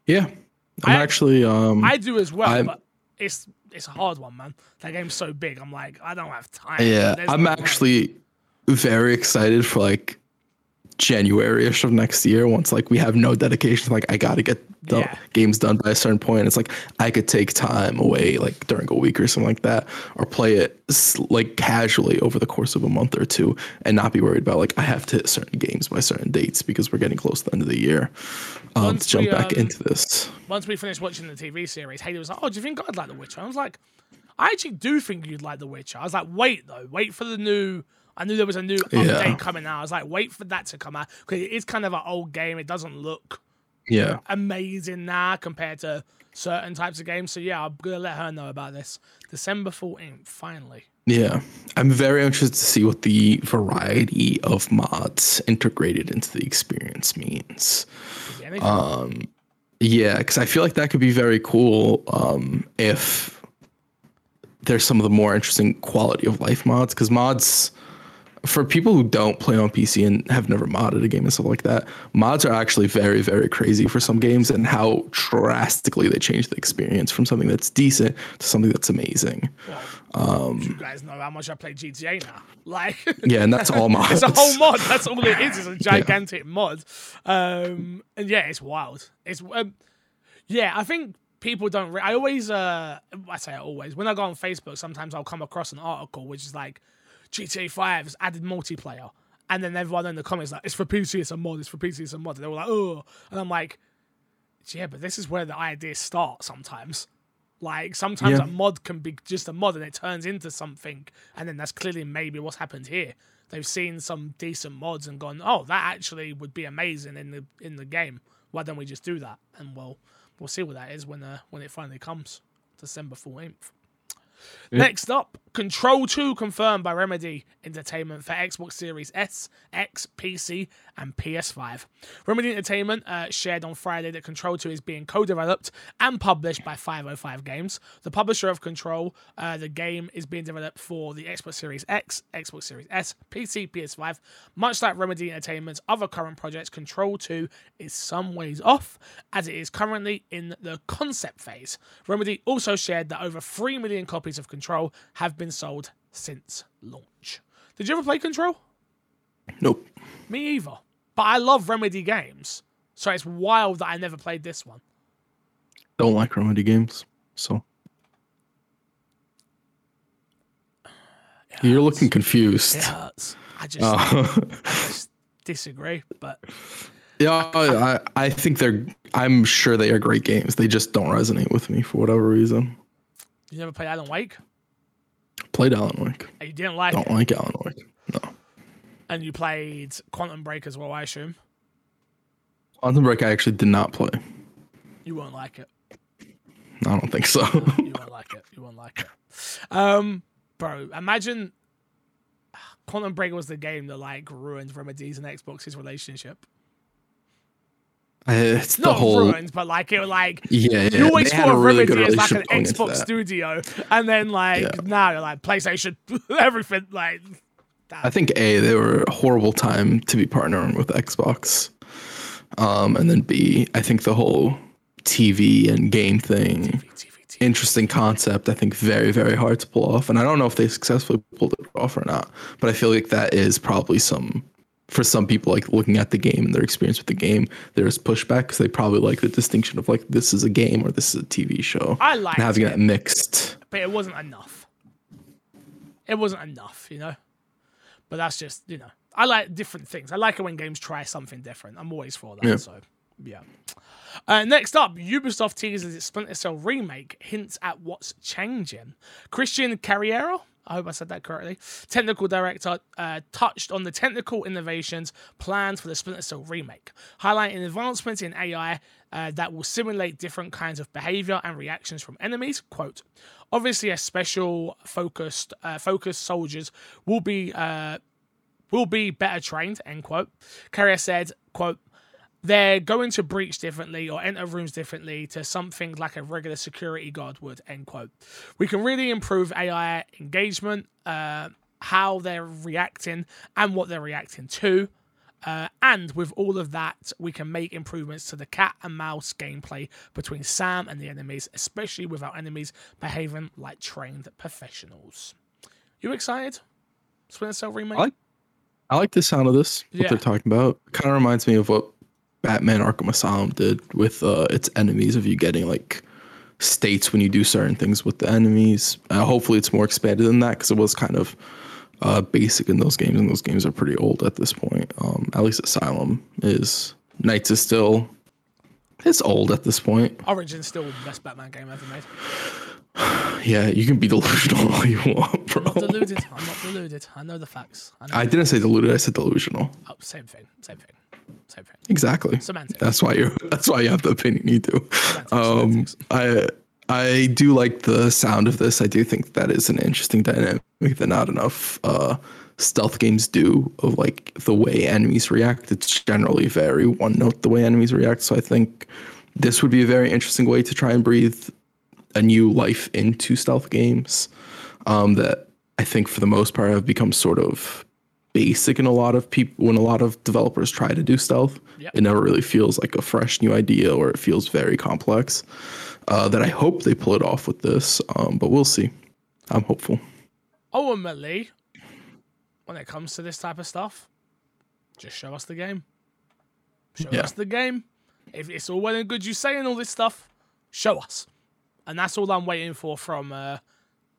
Yeah, I'm I- actually. Um, I do as well, I'm- but it's it's a hard one, man. That game's so big. I'm like, I don't have time. yeah, I'm no way. actually very excited for like January-ish of next year. Once like we have no dedication, like I gotta get the Yeah. games done by a certain point. It's like I could take time away, like during a week or something like that, or play it like casually over the course of a month or two, and not be worried about like I have to hit certain games by certain dates because we're getting close to the end of the year. Um, Once to jump we, back um, into this. Once we finished watching the TV series, Haley was like, "Oh, do you think I'd like The Witcher?" I was like, "I actually do think you'd like The Witcher." I was like, "Wait though, wait for the new." I knew there was a new update Yeah. coming out. I was like, "Wait for that to come out," because it is kind of an old game. It doesn't look Yeah. amazing now compared to certain types of games. So yeah, I'm gonna let her know about this. December 14th, finally. Yeah, I'm very interested to see what the variety of mods integrated into the experience means. Is there anything? Um, yeah, because I feel like that could be very cool um, if there's some of the more interesting quality of life mods. Because mods, for people who don't play on PC and have never modded a game and stuff like that, mods are actually very, very crazy for some games and how drastically they change the experience from something that's decent to something that's amazing. Um, you guys know how much I play GTA now. [LAUGHS] Like, yeah, and that's all mods. [LAUGHS] it's a whole mod. That's all it is. It's a [LAUGHS] gigantic yeah. mod. Um, and yeah, it's wild. It's um, yeah. I think people don't. Re- I always, uh, I say always. When I go on Facebook, sometimes I'll come across an article which is like GTA 5 has added multiplayer. And then everyone in the comments like, it's for PC, it's a mod, it's for PC, it's a mod. And they were like, oh. And I'm like, yeah, but this is where the ideas start sometimes. Like sometimes yeah. a mod can be just a mod and it turns into something, and then that's clearly maybe what's happened here. They've seen some decent mods and gone, oh, that actually would be amazing in the in the game. Why don't we just do that? And well, we'll see what that is when uh, when it finally comes, December fourteenth. Next up, Control 2 confirmed by Remedy Entertainment for Xbox Series S, X, PC, and PS5. Remedy Entertainment uh, shared on Friday that Control 2 is being co developed and published by 505 Games. The publisher of Control, uh, the game is being developed for the Xbox Series X, Xbox Series S, PC, PS5. Much like Remedy Entertainment's other current projects, Control 2 is some ways off, as it is currently in the concept phase. Remedy also shared that over 3 million copies of Control have been sold since launch. Did you ever play Control? Nope. Me either. But I love Remedy games. So it's wild that I never played this one. Don't like Remedy games. So You're looking confused. It hurts. I just, uh. I just [LAUGHS] disagree, but yeah, I, I think they're. I'm sure they are great games. They just don't resonate with me for whatever reason. You never played Alan Wake? Played Alan Wake. You didn't like Don't it? like Alan Wake. No. And you played Quantum Break as well, I assume. Quantum Break, I actually did not play. You won't like it. I don't think so. you won't like it. You won't like it. Um, bro, imagine Quantum Break was the game that like ruined Remedy's and Xbox's relationship. It's not whole... ruined, but like it was like yeah, yeah. you always thought of really Remedy as like an Xbox studio, and then like yeah. now you're like PlayStation, [LAUGHS] everything like. That. I think a they were a horrible time to be partnering with Xbox, um, and then b I think the whole TV and game thing, TV, TV, TV. interesting concept. I think very very hard to pull off, and I don't know if they successfully pulled it off or not, but I feel like that is probably some for some people like looking at the game and their experience with the game there's pushback because they probably like the distinction of like this is a game or this is a tv show. I like having it. mixed but it wasn't enough. It wasn't enough you know? But that's just you know i like different things. I like it when games try something different. I'm always for that yeah. so yeah. Uh, next up, Ubisoft teases its Splinter Cell remake, hints at what's changing. Christian Carriero, I hope I said that correctly. Technical director uh, touched on the technical innovations planned for the Splinter Cell remake, highlighting advancements in AI uh, that will simulate different kinds of behavior and reactions from enemies. Quote: Obviously, a special focused uh, focused soldiers will be uh, will be better trained. End quote. Carrier said, "Quote." They're going to breach differently or enter rooms differently to something like a regular security guard would end quote we can really improve ai engagement uh, how they're reacting and what they're reacting to uh, and with all of that, we can make improvements to the cat and mouse gameplay between Sam and the enemies, especially with our enemies behaving like trained professionals. You excited? Splinter Cell remake? I like, I like the sound of this. What yeah. they're talking about. Kind of reminds me of what Batman Arkham Asylum did with uh, its enemies of you getting like states when you do certain things with the enemies. Uh, hopefully, it's more expanded than that because it was kind of uh, basic in those games, and those games are pretty old at this point. Um, at least Asylum is. Knights is still. It's old at this point. Origins still the best Batman game ever made. [SIGHS] yeah, you can be delusional [LAUGHS] all you want, bro. I'm not deluded. I'm not deluded. I know the facts. I, I didn't say deluded. I said delusional. Oh, same thing. Same thing. Same thing. Exactly. Semantics. That's why you. That's why you have the opinion you do. Semantics, um, semantics. I I do like the sound of this. I do think that is an interesting dynamic that not enough uh, stealth games do of like the way enemies react. It's generally very one note the way enemies react. So I think this would be a very interesting way to try and breathe a new life into stealth games um, that I think for the most part have become sort of basic in a lot of people when a lot of developers try to do stealth. Yep. It never really feels like a fresh new idea or it feels very complex. Uh, that I hope they pull it off with this, um, but we'll see. I'm hopeful. Ultimately, when it comes to this type of stuff, just show us the game. Show Yeah. us the game. If it's all well and good you saying all this stuff, show us. And that's all I'm waiting for from uh,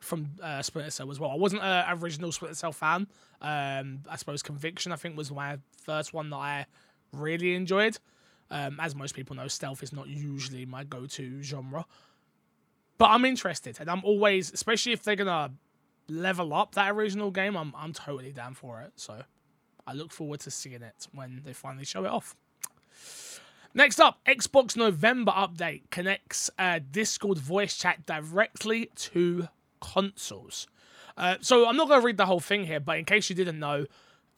from uh, Splinter Cell as well. I wasn't an original Splinter Cell fan. Um, I suppose Conviction, I think, was my first one that I really enjoyed. Um, as most people know, stealth is not usually my go-to genre. But I'm interested, and I'm always, especially if they're gonna level up that original game, I'm I'm totally down for it. So I look forward to seeing it when they finally show it off. Next up, Xbox November update connects uh, Discord voice chat directly to consoles. Uh, so I'm not going to read the whole thing here, but in case you didn't know,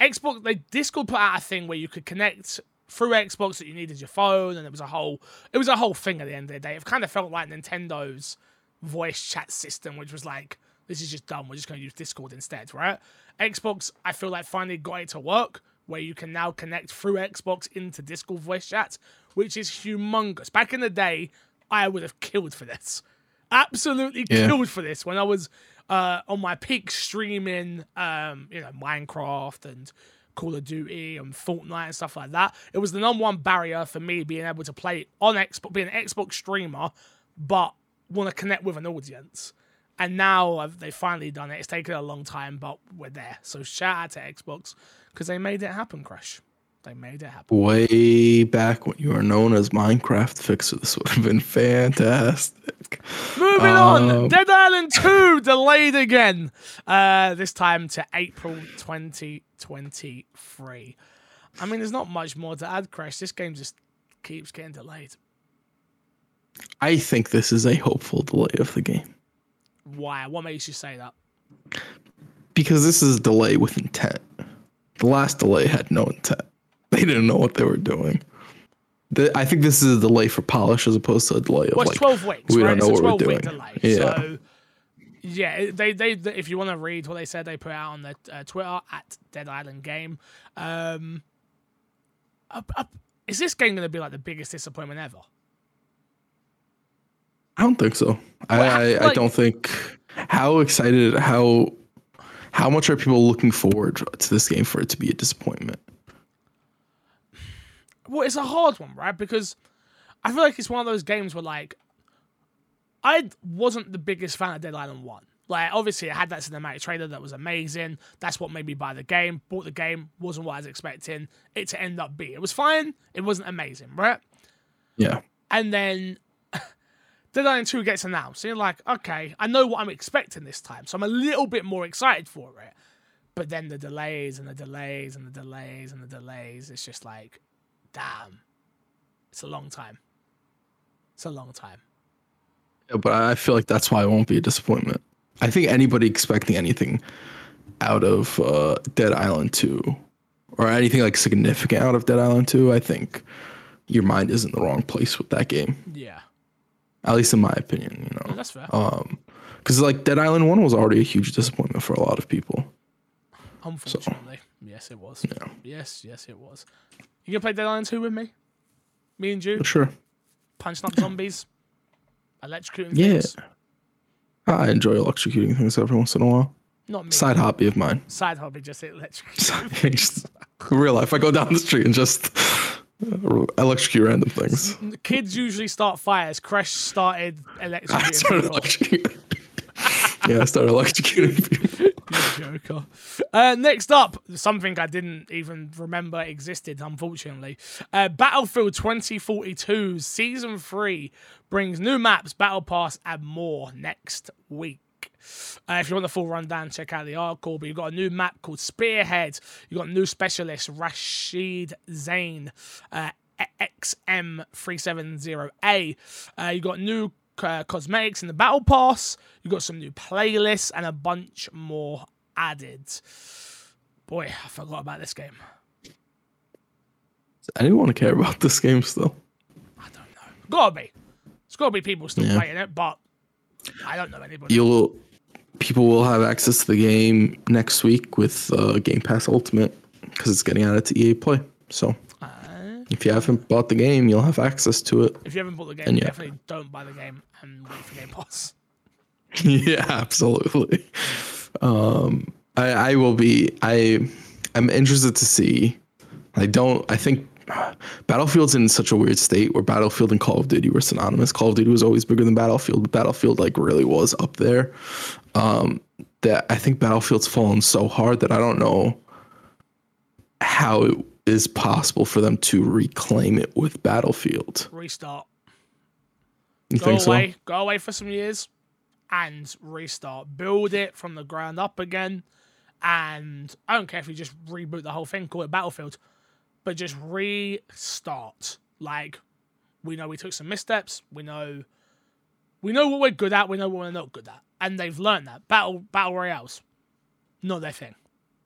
Xbox, they Discord put out a thing where you could connect through Xbox that you needed your phone, and it was a whole, it was a whole thing at the end of the day. It kind of felt like Nintendo's voice chat system, which was like, this is just dumb. We're just going to use Discord instead, right? Xbox, I feel like finally got it to work where you can now connect through Xbox into Discord voice chat, which is humongous. Back in the day, I would have killed for this. Absolutely Yeah. killed for this when I was uh, on my peak streaming, um, you know, Minecraft and Call of Duty and Fortnite and stuff like that. It was the number one barrier for me being able to play on Xbox, being an Xbox streamer, but want to connect with an audience. And now I've- they've finally done it. It's taken a long time, but we're there. So shout out to Xbox because they made it happen, Crash. They made it happen. Way back when you were known as Minecraft Fixer, this would have been fantastic. Moving on, Um, Dead Island 2 delayed again. Uh, this time to April 2023. I mean, there's not much more to add, Crash. This game just keeps getting delayed. I think this is a hopeful delay of the game Why? What makes you say that? because this is a delay with intent. The last delay had no intent. They didn't know what they were doing. The, I think this is a delay for polish as opposed to a delay of Well, like 12 weeks, we right? don't know a what 12 we're doing. delay. Yeah. So, yeah, they, they, if you want to read what they said, they put out on their uh, Twitter at Dead Island Game. Um, up, up, is this game going to be like the biggest disappointment ever? I don't think so. I, Well, I, I like- don't think how excited how how much are people looking forward to this game for it to be a disappointment? Well, it's a hard one, right? Because I feel like it's one of those games where, like, I wasn't the biggest fan of Dead Island 1. Like, obviously, it had that cinematic trailer that was amazing. That's what made me buy the game. Bought the game, wasn't what I was expecting it to end up being. It was fine, it wasn't amazing, right? Yeah. And then [LAUGHS] Dead Island 2 gets announced. And you're like, okay, I know what I'm expecting this time. So I'm a little bit more excited for it. But then the delays and the delays and the delays and the delays, it's just like, damn. It's a long time. It's a long time. Yeah, but I feel like that's why it won't be a disappointment. I think anybody expecting anything out of uh, Dead Island 2 or anything like significant out of Dead Island 2, I think your mind is in the wrong place with that game. Yeah. At least in my opinion, you know. That's fair. Um cuz like Dead Island 1 was already a huge disappointment for a lot of people. Unfortunately. Yes, it was. Yeah. Yes, yes, it was. You gonna play Dead Island 2 with me? Me and you? Sure. Punching up zombies? Electrocuting Yeah. things? I enjoy electrocuting things every once in a while. Not me. Side hobby of mine. Side hobby, just electrocute. [LAUGHS] Just- real life. I go down the street and just uh, electrocute random things. Kids usually start fires. Crash started [LAUGHS] I started electrocuting. Yeah, I started electrocuting [LAUGHS] people. You joker. Uh, next up, something I didn't even remember existed, unfortunately. Uh, Battlefield 2042 Season 3 brings new maps, Battle Pass, and more next week. Uh, if you want the full rundown, check out the article. But you've got a new map called Spearhead. You've got new specialist Rashid Zain, uh, XM370A. Uh, you've got new uh, cosmetics in the Battle Pass. You've got some new playlists and a bunch more added. Boy, I forgot about this game. Does anyone care about this game still? I don't know. Gotta be. It's gotta be people still Yeah. playing it, but I don't know anybody. You'll people will have access to the game next week with uh, Game Pass Ultimate because it's getting added to EA Play. So if you haven't bought the game, you'll have access to it. if you haven't bought the game, definitely don't buy the game and wait for Game Pass. [LAUGHS] yeah, absolutely. Um, I, I will be. I am interested to see. I don't. I think Battlefield's in such a weird state where Battlefield and Call of Duty were synonymous. Call of Duty was always bigger than Battlefield, but Battlefield like really was up there. Um, that I think Battlefield's fallen so hard that I don't know how it is possible for them to reclaim it with Battlefield. Restart. You Go think so? away. Go away for some years and restart. Build it from the ground up again. And I don't care if you just reboot the whole thing, call it Battlefield, but just restart. Like, we know we took some missteps. We know we know what we're good at. We know what we're not good at, and they've learned that. Battle battle royales, not their thing.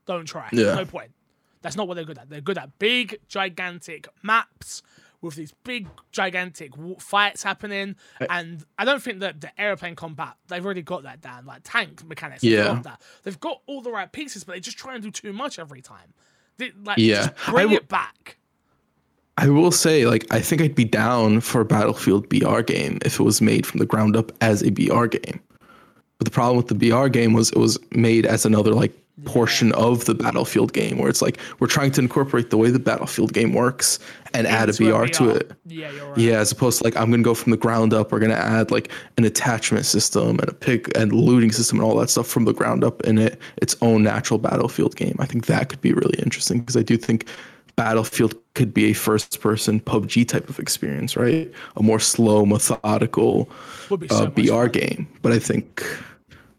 Don't try. Yeah. No point. That's not what they're good at. They're good at big, gigantic maps with these big, gigantic fights happening. Eh. And I don't think that the airplane combat, they've already got that down. Like tank mechanics, they've Yeah. got that. They've got all the right pieces, but they just try and do too much every time. They, like, Yeah. just bring w- it back. I will say, like, I think I'd be down for a Battlefield BR game if it was made from the ground up as a BR game. But the problem with the BR game was it was made as another like portion of the Battlefield game, where it's like we're trying to incorporate the way the Battlefield game works and add a BR to it. Yeah, you're right. Yeah, as opposed to like I'm gonna go from the ground up. We're gonna add like an attachment system and a pick and looting system and all that stuff from the ground up in it its own natural battlefield game. I think that could be really interesting because I do think Battlefield could be a first person PUBG type of experience, right? A more slow, methodical Would so uh, BR fun. game. But I think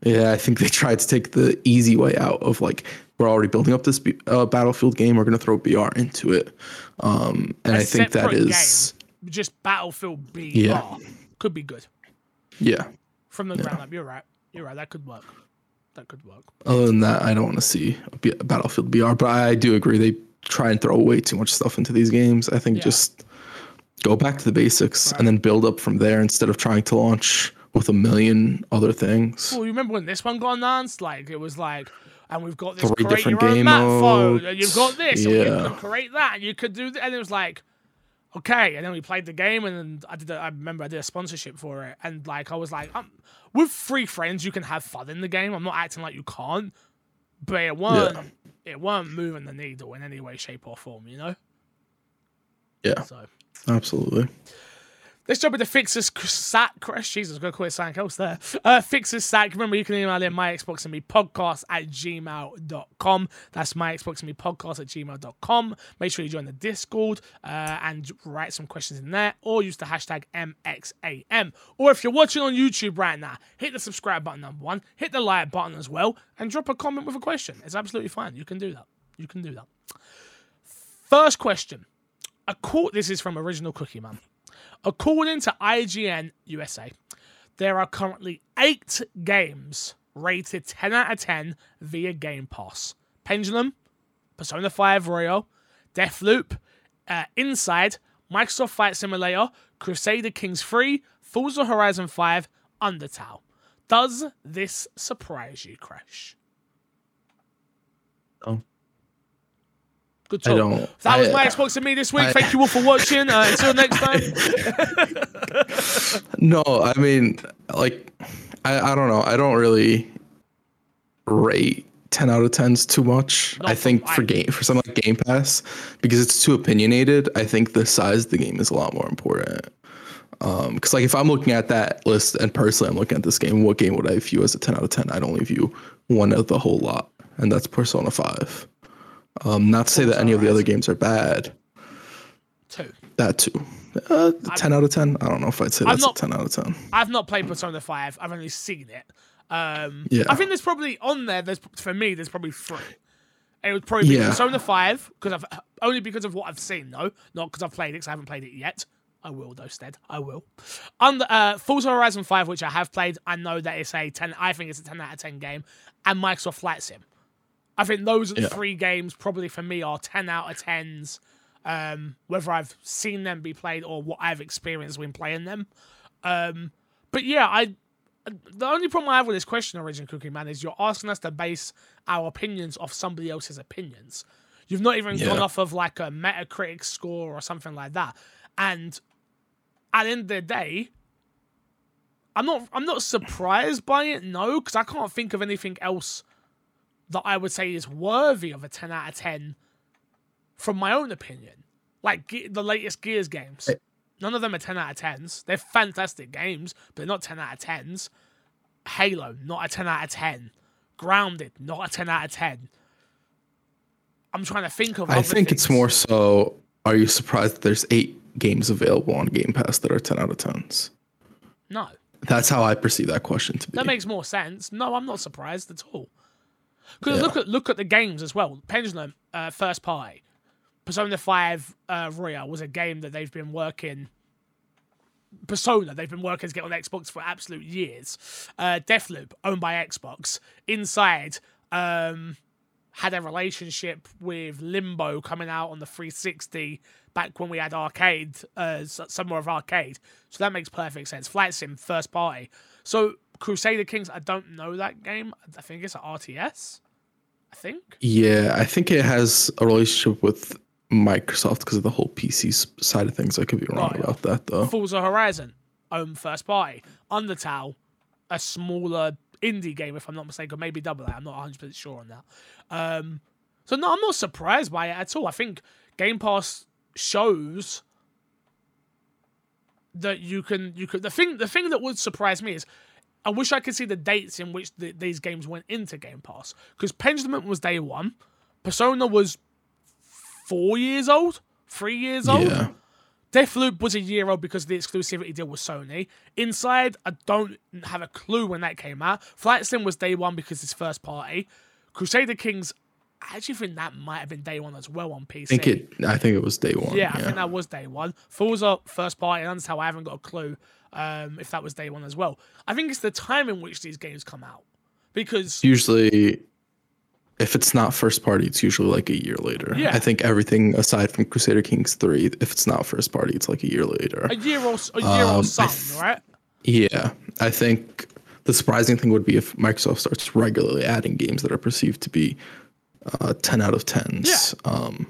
yeah, I think they [LAUGHS] tried to take the easy way out of like we're already building up this B- uh, Battlefield game. We're gonna throw BR into it, um, and A I think that is game, just Battlefield BR Yeah. could be good yeah. from the ground up. You're right. You're right. That could work. That could work. Other than that, I don't want to see a B- Battlefield BR, but I do agree they try and throw way too much stuff into these games. I think Yeah. just go back to the basics and then build up from there instead of trying to launch with a million other things. Well, you remember when this one got announced? Like it was like, and we've got this Three create different your own game map phone, and you've got this, and you Yeah. can create that, and you could do, th- and it was like, okay. And then we played the game, and then I did. A, I remember I did a sponsorship for it, and like I was like, um, with three friends, you can have fun in the game. I'm not acting like you can't, but it weren't. It weren't moving the needle in any way, shape, or form. You know. Yeah, So absolutely. Let's jump into Fixes Sack. Crash, Jesus, I'm going to call it something else there. Uh, Fixes Sack. Remember, you can email in my Xbox and me podcast at gmail.com. That's my Xbox and me podcast at gmail.com. Make sure you join the Discord uh, and write some questions in there or use the hashtag MXAM. Or if you're watching on YouTube right now, hit the subscribe button, number one, hit the like button as well, and drop a comment with a question. It's absolutely fine. You can do that. You can do that. First question. A quote. This is from Original Cookie Man. According to IGN USA, there are currently eight games rated 10 out of 10 via Game Pass Pentiment, Persona 5 Royal, Deathloop, uh, Inside, Microsoft Flight Simulator, Crusader Kings 3, Forza Horizon 5, Undertale. Does this surprise you, Crash? No. Good I talk. don't- That was my Xbox to me this week. I- Thank you all for watching. Uh, until next [LAUGHS] time. [LAUGHS] No, I mean, like, I, I don't know. I don't really rate 10 out of 10s too much. Not I think for- for game for something like Game Pass, because it's too opinionated, I think the size of the game is a lot more important. Um, because like if I'm looking at that list and personally I'm looking at this game, what game would I view as a 10 out of 10? I'd only view one of the whole lot, and that's Persona 5. Um, not to say that any of the other games are bad. Two. That too. Uh, 10 out of 10. I don't know if I'd say that's not- a 10 out of 10. I've not played Persona 5. I've only seen it. Um, Yeah. I think there's probably on there. There's for me. There's probably three. It would probably be Yeah. Persona 5 because I've only because of what I've seen though, not because I've played it. Because I haven't played it yet. I will though. Stead, I will. Under uh, Forza Horizon 5, which I have played, I know that it's a 10. I think it's a 10 out of 10 game, and Microsoft Flight Sim. I think those are the Yeah. three games probably for me are 10 out of 10s. Um, whether I've seen them be played or what I've experienced when playing them. Um, but yeah, I the only problem I have with this question, Origin Cookie Man, is you're asking us to base our opinions off somebody else's opinions. You've not even gone off of like a Metacritic score or something like that. And at the end of the day, I'm not I'm not surprised by it, no, because I can't think of anything else that I would say is worthy of a 10 out of 10 from my own opinion. Like Ge- the latest Gears games. None of them are 10 out of 10s. They're fantastic games, but they're not 10 out of 10s. Halo, not a 10 out of 10. Grounded, not a 10 out of 10. I'm trying to think of I think it's more so. Are you surprised that there's eight games available on Game Pass that are 10 out of 10s? No. That's how I perceive that question to be. That makes more sense. No, I'm not surprised at all. Because Yeah. look at look at the games as well. Pentiment, uh, first party. Persona 5 uh, Royal was a game that they've been working. Persona, they've been working to get on Xbox for absolute years. Uh, Deathloop, owned by Xbox. Inside, um, had a relationship with Limbo coming out on the 360 back when we had arcade, uh, of arcade. So that makes perfect sense. Flight Sim, first party. So Crusader Kings, I don't know that game. I think it's an RTS. I think. Yeah, I think it has a relationship with Microsoft because of the whole PC side of things. I could be wrong Right. about that though. Forza Horizon, own first party. Undertale, a smaller indie game, if I'm not mistaken, or maybe double that. I'm not 100% sure on that. Um, so, no, I'm not surprised by it at all. I think Game Pass shows that you can you could the thing the thing that would surprise me is I wish I could see the dates in which the, these games went into Game Pass because Pentiment was day one, Persona was four years old, three years old. Yeah. Deathloop was a year old because of the exclusivity deal with Sony. Inside, I don't have a clue when that came out. Flight Sim was day one because it's first party. Crusader Kings, I actually think that might have been day one as well on PC. I think it. I think it was day one. yeah, I think that was day one. Forza first party, and that's how I haven't got a clue um, if that was day one as well. I think it's the time in which these games come out because usually if it's not first party it's usually like a year later Yeah. i think everything aside from crusader kings 3 if it's not first party it's like a year later a year or a year Um, or I some, th- right? yeah i think the surprising thing would be if microsoft starts regularly adding games that are perceived to be uh, 10 out of 10s um,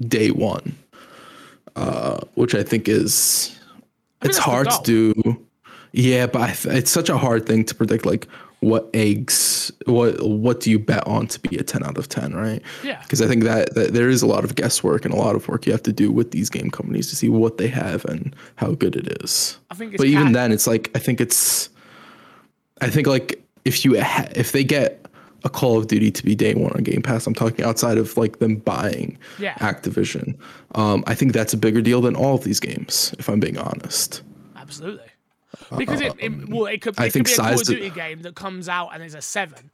day one uh, which i think is I it's hard to do. Yeah but I th- it's such a hard thing to predict like what eggs what what do you bet on to be a 10 out of 10 right? Yeah. because i think that, that there is a lot of guesswork and a lot of work you have to do with these game companies to see what they have and how good it is. I think it's but even cat- then it's like i think it's i think like if you ha- if they get a call of duty to be day one on game pass i'm talking outside of like them buying Yeah. activision um, i think that's a bigger deal than all of these games if i'm being honest Absolutely. Because it, it well, it could, Um, I it could think be a Call of size of- Duty game that comes out and is a seven,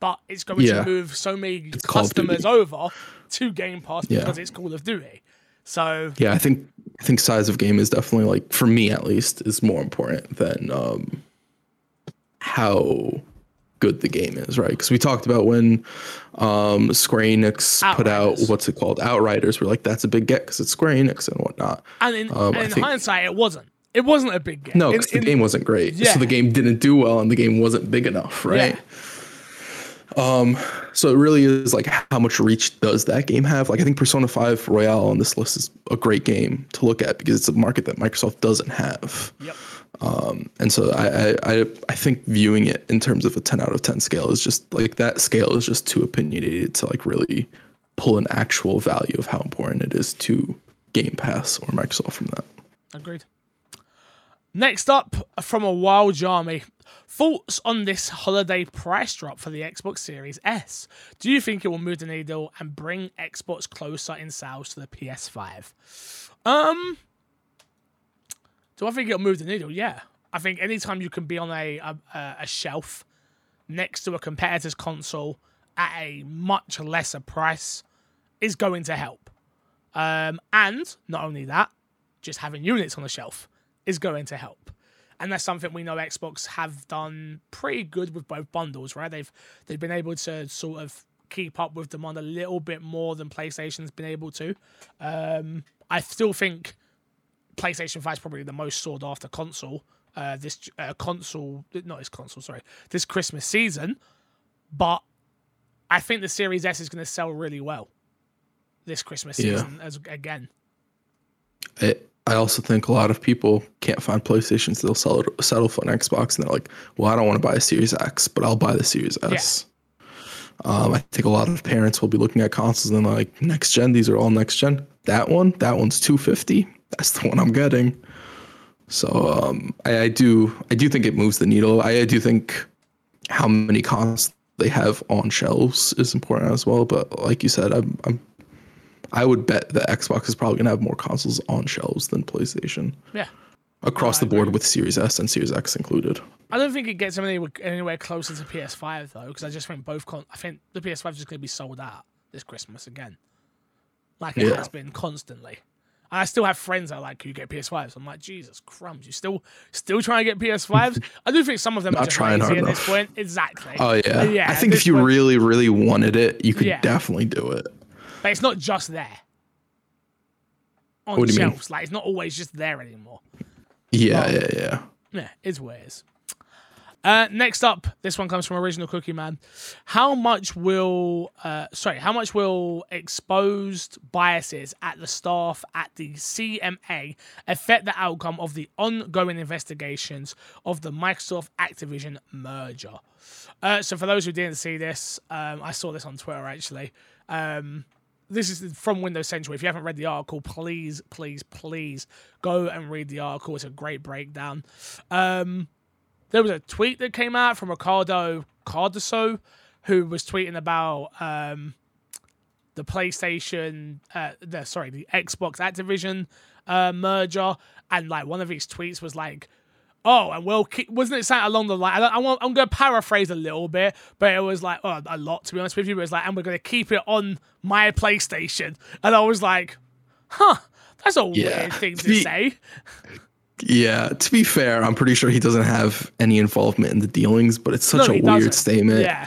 but it's going Yeah. to move so many Call customers over to Game Pass Yeah. because it's Call of Duty. So Yeah, I think I think size of game is definitely like for me at least is more important than um how good the game is, right? Because we talked about when um Square Enix put out what's it called, Outriders. We're like, that's a big get because it's Square Enix and whatnot. and in, Um, and in think- hindsight, it wasn't. It wasn't a big game. No, because the in- game wasn't great, Yeah. so the game didn't do well, and the game wasn't big enough, right? Yeah. So it really is like how much reach does that game have? Like I think Persona 5 Royale on this list is a great game to look at because it's a market that Microsoft doesn't have. Yep. And so I, I I I think viewing it in terms of a 10 out of 10 scale is just like that scale is just too opinionated to like really pull an actual value of how important it is to Game Pass or Microsoft from that. Agreed. Next up, from a wild army, thoughts on this holiday price drop for the Xbox Series S? Do you think it will move the needle and bring Xbox closer in sales to the PS5? Um, do I think it'll move the needle? Yeah, I think anytime you can be on a a, a shelf next to a competitor's console at a much lesser price is going to help. Um, and not only that, just having units on the shelf is going to help. And that's something we know Xbox have done pretty good with both bundles, right? They've they've been able to sort of keep up with demand a little bit more than PlayStation's been able to. Um, I still think PlayStation 5 is probably the most sought after console uh, this uh, console, not this console, sorry, this Christmas season. But I think the Series S is going to sell really well this Christmas Yeah. season as again. I, I also think a lot of people can't find PlayStations. They'll sell it, settle for an Xbox, and they're like, "Well, I don't want to buy a Series X, but I'll buy the Series S." Um, I think a lot of parents will be looking at consoles and like, "Next gen, these are all next gen. That one, that one's two fifty. That's the one I'm getting." So um, I, I do, I do think it moves the needle. I, I do think how many consoles they have on shelves is important as well. But like you said, I'm, I'm I would bet that Xbox is probably gonna have more consoles on shelves than PlayStation Yeah. Across the board with Series S and Series X included. I don't think it gets anywhere, anywhere closer to PS5 though, because I just think both. Con- I think the PS5 is just going to be sold out this Christmas again, like it Yeah. has been constantly. And I still have friends that are like, "Can you get PS5s?" I'm like, "Jesus crumbs, you still still trying to get PS5s?" [LAUGHS] I do think some of them are trying lazy hard at this point. Exactly. Oh yeah, yeah. I think if you point- really, really wanted it, you could Yeah. definitely do it. but it's not just there on What do you mean? shelves. Like it's not always just there anymore. Yeah, yeah, yeah. Yeah, it's what it is. Uh, next up, this one comes from Original Cookie Man. How much will, uh, sorry, how much will exposed biases at the staff at the CMA affect the outcome of the ongoing investigations of the Microsoft Activision merger? Uh, so, for those who didn't see this, um, I saw this on Twitter actually. Um, this is from Windows Central. If you haven't read the article, please, please, please go and read the article. It's a great breakdown. Um, there was a tweet that came out from Ricardo Cardoso, who was tweeting about um, the PlayStation, uh, the sorry, the Xbox Activision uh, merger, and like one of his tweets was like, "Oh, and we'll keep," wasn't it something along the line? I, want, I'm going to paraphrase a little bit, but it was like, oh, a lot to be honest with you. But it was like, and we're going to keep it on my PlayStation, and I was like, huh, that's a Yeah. weird thing to say. Yeah, to be fair, I'm pretty sure he doesn't have any involvement in the dealings, but it's such No, a weird doesn't. statement Yeah.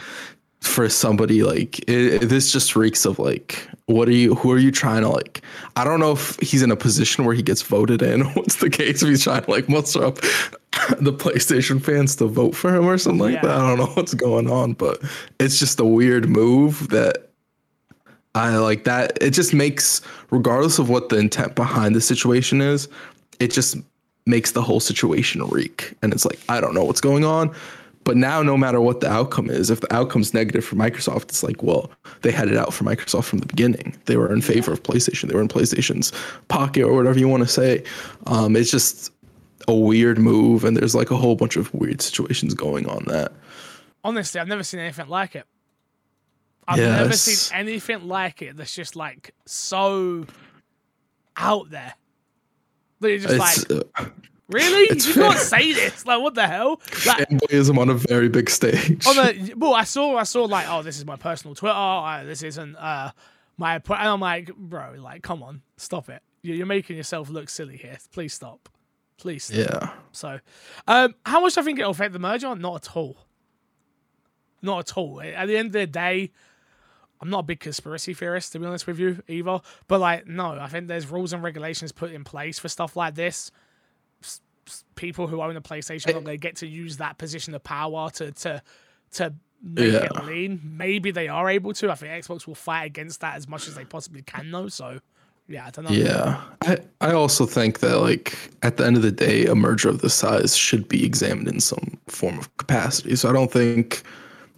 for somebody like it, this just reeks of like what are you who are you trying to like I don't know if he's in a position where he gets voted in [LAUGHS] what's the case if he's trying to like muster up [LAUGHS] the PlayStation fans to vote for him or something like that. I don't know what's going on but it's just a weird move that I like that. It just makes regardless of what the intent behind the situation is it just makes the whole situation reek. And it's like I don't know what's going on. But now no matter what the outcome is if the outcome's negative for Microsoft it's like well they had it out for Microsoft from the beginning. They were in favor of PlayStation. They were in PlayStation's pocket or whatever you want to say. Um, it's just a weird move and there's like a whole bunch of weird situations going on that honestly, I've never seen anything like it. I've never seen anything like it that's just like so out there. That you're just it's like, uh, really? you can't say this. Like, what the hell? Like, fanboyism on a very big stage on the [LAUGHS] well, I saw, I saw like, oh, this is my personal Twitter. Uh, this isn't uh my, and I'm like, bro, like, come on, stop it. You're making yourself look silly here. Please stop. Please stop. yeah So, um, how much do I think it'll affect the merger? Not at all. Not at all. At the end of the day, I'm not a big conspiracy theorist, to be honest with you, either. But like, no, I think there's rules and regulations put in place for stuff like this. People who own a PlayStation, are they get to use that position of power to to to make it lean. Maybe they are able to. I think Xbox will fight against that as much as they possibly can, though. So, yeah, I don't. Yeah. I, I also think that like at the end of the day, a merger of this size should be examined in some form of capacity. So I don't think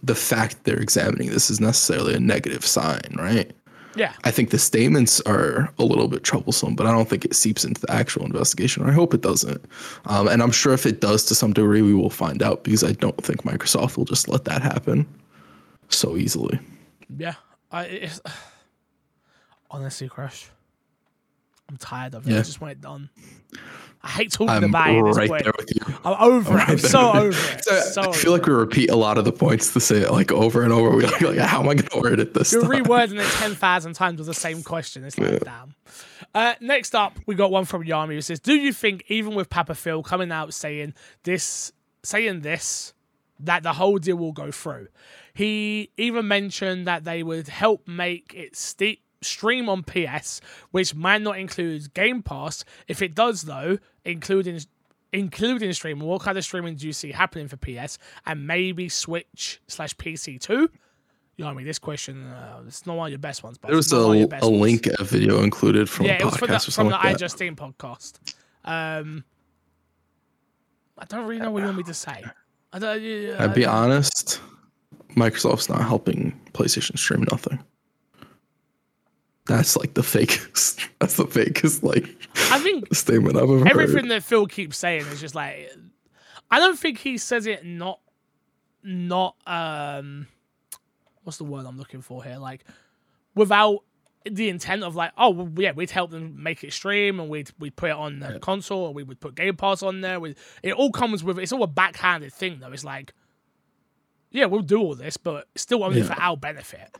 the fact they're examining this is necessarily a negative sign, right? Yeah. I think the statements are a little bit troublesome, but I don't think it seeps into the actual investigation. Or I hope it doesn't. Um, and I'm sure if it does to some degree, we will find out because I don't think Microsoft will just let that happen so easily. Yeah, I it's, [SIGHS] honestly, Crash. I'm tired of it. Yeah. I just want it done. I hate talking I'm about it. Right there with you. I'm over it. right I'm so over it. So, So I feel like we repeat a lot of the points to say it like over and over. We're like, like, how am I going to word it this you're time? rewording it ten thousand times with the same question. It's like damn. Uh, next up, we got one from Yami who says, "Do you think even with Papa Phil coming out saying this, saying this, that the whole deal will go through?" He even mentioned that they would help make it steep stream on PS, which might not include Game Pass. If it does, though, including including streaming. What kind of streaming do you see happening for PS and maybe Switch slash PC too? You know what I mean? This question, uh, it's not one of your best ones, but There was it's not one of a, a ones. link a video included from Yeah, a it was podcast from the, or from something the like I. Justine podcast. Um, I don't really know what you want me to say. I don't. Yeah, I'd be honest, Microsoft's not helping PlayStation stream nothing. That's like the fakest. [LAUGHS] That's the fakest like I think statement I've ever everything heard. that Phil keeps saying is just like I don't think he says it not not um what's the word I'm looking for here like without the intent of like oh well, yeah we'd help them make it stream and we'd we'd put it on the console or we would put Game Pass on there we, it all comes with it's all a backhanded thing though it's like yeah we'll do all this but still only Yeah. for our benefit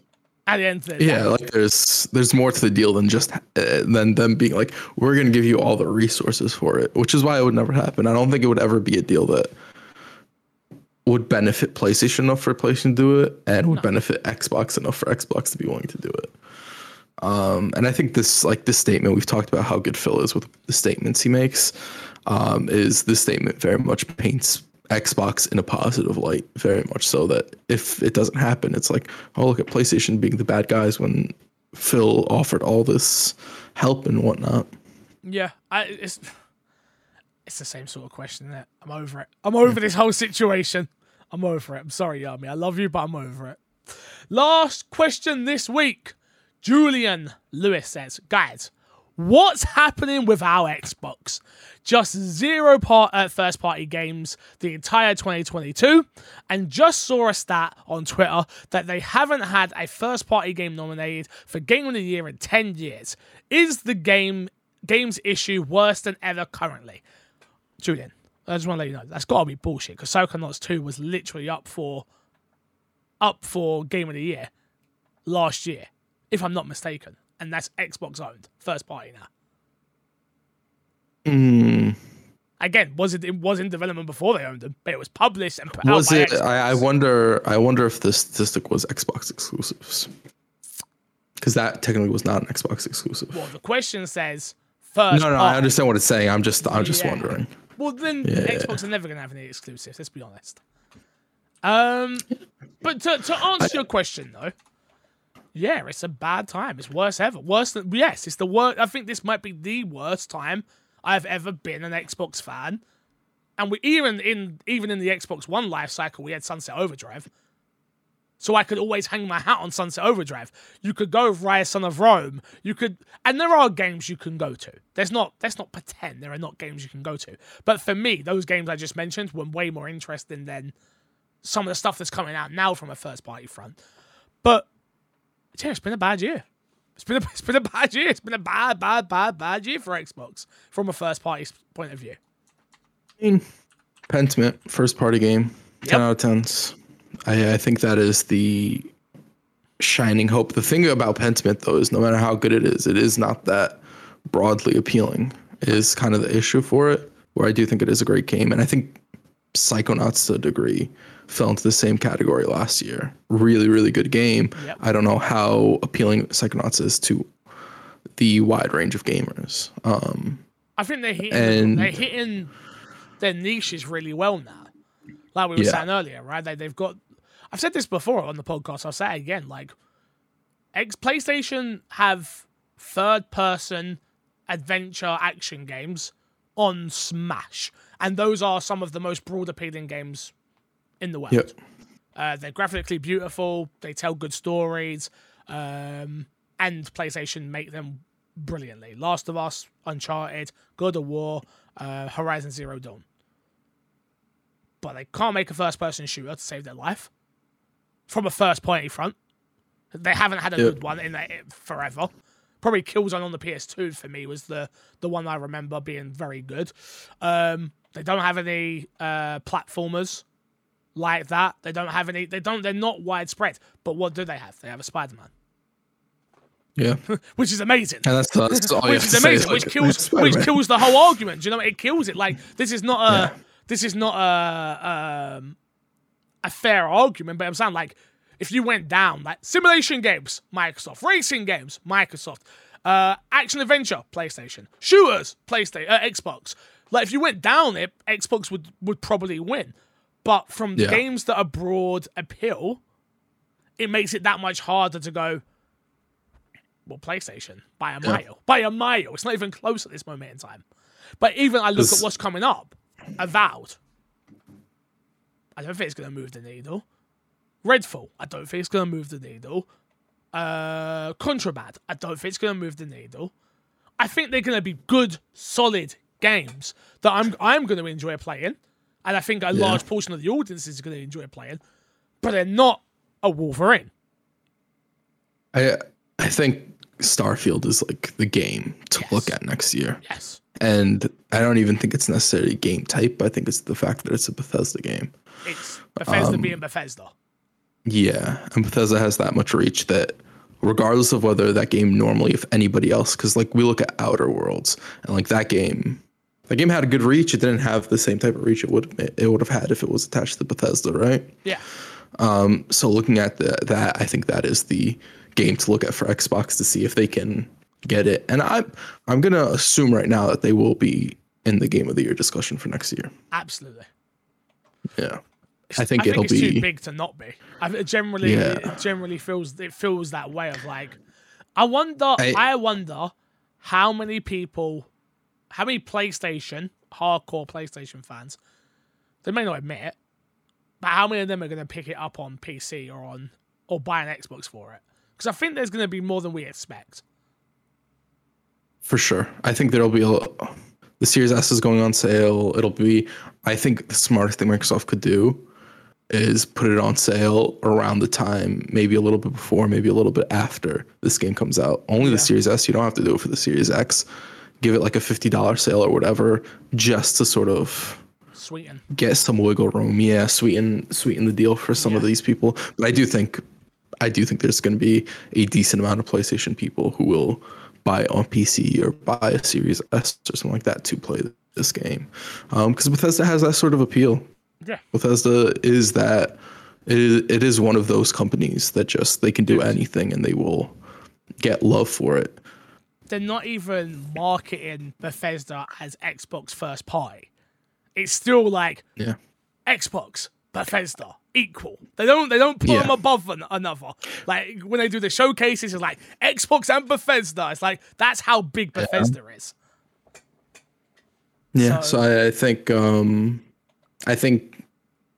at the end of the day Yeah, like there's there's more to the deal than just uh, than them being like we're gonna give you all the resources for it, which is why it would never happen. I don't think it would ever be a deal that would benefit PlayStation enough for PlayStation to do it, and would benefit Xbox enough for Xbox to be willing to do it. Um, and I think this like this statement we've talked about how good Phil is with the statements he makes. Um, is this statement very much paints Xbox in a positive light, very much so that if it doesn't happen, it's like, oh, look at PlayStation being the bad guys when Phil offered all this help and whatnot. Yeah, I, it's it's the same sort of question. Isn't? I'm over it. I'm over this whole situation. I'm over it. I'm sorry, Yami. I love you, but I'm over it. Last question this week. Julian Lewis says, guys, what's happening with our Xbox? Just zero part uh, first party games the entire 2022, and just saw a stat on Twitter that they haven't had a first party game nominated for Game of the Year in 10 years. Is the game games issue worse than ever currently? Julian, I just want to let you know that's got to be bullshit because Psychonauts 2 was literally up for up for Game of the Year last year, if I'm not mistaken, and that's Xbox owned, first party now. Mm, Again, was it, it was in development before they owned them, but it was published and put was it? I, I wonder. I wonder if the statistic was Xbox exclusives, because that technically was not an Xbox exclusive. Well, the question says first. No, no, I understand what it's saying. I'm just, I'm just Yeah. wondering. Well, then Yeah. Xbox are never going to have any exclusives. Let's be honest. Um, but to, to answer your question though, yeah, it's a bad time. It's worse ever. Worse than yes, it's the worst. I think this might be the worst time I've ever been an Xbox fan. And we even in even in the Xbox One life cycle, we had Sunset Overdrive. So I could always hang my hat on Sunset Overdrive. You could go Ryse Son of Rome. You could, and there are games you can go to. There's not. Let's not pretend there are not games you can go to. But for me, those games I just mentioned were way more interesting than some of the stuff that's coming out now from a first party front. But yeah, it's been a bad year. It's been a, [LAUGHS] it's been a bad year. It's been a bad, bad, bad, bad year for Xbox from a first party point of view. I mean, Pentiment, first party game, 10 Yep. out of 10s. I, I think that is the shining hope. The thing about Pentiment, though, is no matter how good it is, it is not that broadly appealing, is kind of the issue for it, where I do think it is a great game. And I think Psychonauts to a degree fell into the same category last year. Really, really good game. Yep. I don't know how appealing Psychonauts is to the wide range of gamers. Um, I think they're hitting And- they're hitting their niches really well now. Like we were Yeah. saying earlier, right? They they've got I've said this before on the podcast, I'll say it again, like X PlayStation have third person adventure action games on Smash. And those are some of the most broad appealing games in the world. Yep. Uh, they're graphically beautiful. They tell good stories, um, and PlayStation make them brilliantly. Last of Us, Uncharted, God of War, uh, Horizon Zero Dawn. But they can't make a first-person shooter to save their life from a first-party front. They haven't had a Yep. good one in that forever. Probably Killzone on the PS2 for me was the the one I remember being very good. Um, they don't have any uh, platformers like that. They don't have any. They don't. They're not widespread. But what do they have? They have a Spider-Man, yeah. [LAUGHS] which is amazing. And that's, that's [LAUGHS] which is amazing. like, which kills. Which kills the whole argument. Do you know? It kills it. Like this is not a. Yeah. This is not a. Um, a fair argument, but I'm saying like if you went down like simulation games, Microsoft, racing games, Microsoft, uh, action adventure, PlayStation, shooters, PlayStation, uh, Xbox. Like if you went down it, Xbox would would probably win. But from Yeah. games that are broad appeal, it makes it that much harder to go. Well, PlayStation by a Yeah. mile, by a mile. It's not even close at this moment in time. But even I look at what's coming up, Avowed. I don't think it's going to move the needle. Redfall. I don't think it's going to move the needle. Uh, Contraband. I don't think it's going to move the needle. I think they're going to be good, solid games that I'm I'm going to enjoy playing, and I think a Yeah. large portion of the audience is going to enjoy playing. But they're not a Wolverine. I I think Starfield is like the game to Yes. look at next year. Yes. And I don't even think it's necessarily game type. I think it's the fact that it's a Bethesda game. It's Bethesda Um, being Bethesda. Yeah, and Bethesda has that much reach that regardless of whether that game normally, if anybody else, because like we look at Outer Worlds and like that game, that game had a good reach. It didn't have the same type of reach it would it would have had if it was attached to Bethesda, right? Yeah. Um, so looking at the, that, I think that is the game to look at for Xbox to see if they can get it. And I'm I'm gonna assume right now that they will be in the game of the year discussion for next year. Absolutely. Yeah, I think I it'll think it's too be. big to not be. I generally Yeah. it generally feels it feels that way of like I wonder I, I- wonder how many people how many PlayStation hardcore PlayStation fans they may not admit it, but how many of them are going to pick it up on PC or on or buy an Xbox for it? Because I think there's going to be more than we expect. For sure. I think there'll be a the Series S is going on sale. It'll be I think the smartest thing Microsoft could do is put it on sale around the time, maybe a little bit before, maybe a little bit after this game comes out. Only the Series S, you don't have to do it for the Series X. Give it like a $50 sale or whatever just to sort of Sweeten. get some wiggle room. Yeah, sweeten sweeten the deal for some of these people. But I do think I do think there's going to be a decent amount of PlayStation people who will buy on PC or buy a Series S or something like that to play this game. Um, because Bethesda has that sort of appeal. Yeah. Bethesda is that it is, it is one of those companies that just they can do anything and they will get love for it. They're not even marketing Bethesda as Xbox first party. It's still like Yeah. Xbox, Bethesda, equal. They don't they don't put Yeah. them above an, another. Like when they do the showcases, it's like Xbox and Bethesda. It's like that's how big Bethesda is. Yeah, So- so, I, I think um, I think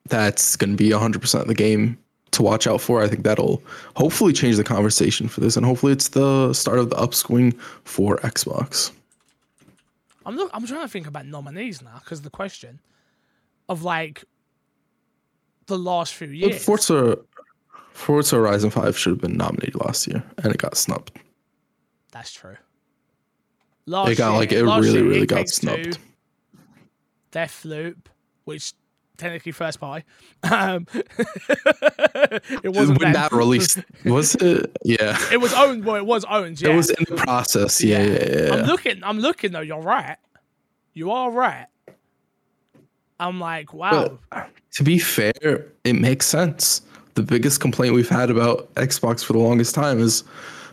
that's going to be 100% of the game to watch out for. I think that'll hopefully change the conversation for this, and hopefully it's the start of the upswing for Xbox. I'm look. I'm trying to think about nominees now because the question of like the last few But years. Forza, Forza Horizon 5 should have been nominated last year, and it got snubbed. That's true. Last It got year- like it really, year, really It got snubbed. Two, snubbed. Deathloop, which technically first party. Um, [LAUGHS] it wasn't. when that released, [LAUGHS] was it? Yeah, It was owned. Well, it was owned. Yeah. it was in the process. Yeah, yeah, yeah. I'm looking. I'm looking though. You're right. You are right. I'm like, wow. But to be fair, it makes sense. The biggest complaint we've had about Xbox for the longest time is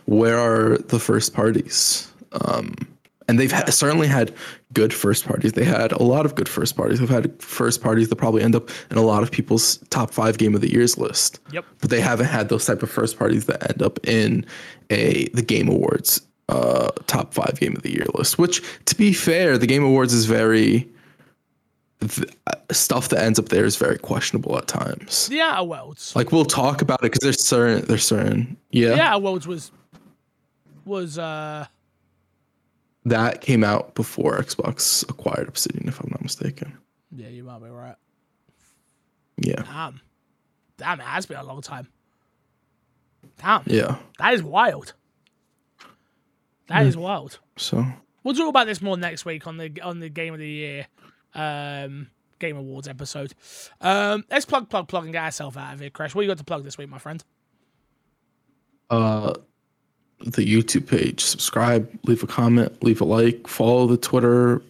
where are the first parties? Um, and they've ha- certainly had good first parties. They had a lot of good first parties. They've had first parties that probably end up in a lot of people's top five game of the years list. Yep. But they haven't had those type of first parties that end up in a the Game Awards uh, top five game of the year list. Which, to be fair, the Game Awards is very th- uh, stuff that ends up there is very questionable at times. Yeah, Worlds. Like we'll talk about it because there's certain there's certain yeah Outer Worlds was was uh that came out before Xbox acquired Obsidian, if I'm not mistaken. yeah, you might be right. Yeah, Damn. Damn, it has been a long time. Damn. yeah. That is wild. That is wild. So We'll talk about this more next week on the on the Game of the Year um Game Awards episode. Um let's plug plug plug and get ourselves out of here, Crash. What you got to plug this week, my friend? uh the YouTube page, subscribe, leave a comment, leave a like, follow the Twitter,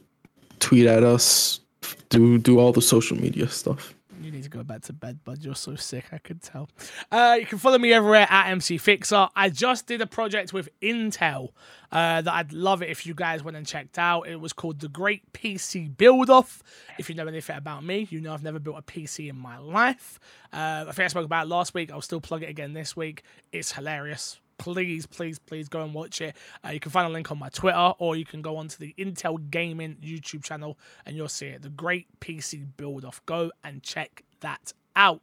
tweet at us, do do all the social media stuff. You need to go back to bed, bud. You're so sick, I could tell. Uh, you can follow me everywhere at MC Fixer. I just did a project with Intel uh, that I'd love it if you guys went and checked out. It was called The Great PC Build Off. If you know anything about me, you know I've never built a PC in my life. Uh, I think I spoke about it last week. I'll still plug it again this week. It's hilarious please, please, please go and watch it. Uh, you can find a link on my Twitter or you can go onto the Intel Gaming YouTube channel and you'll see it. The Great PC Build Off. Go and check that out.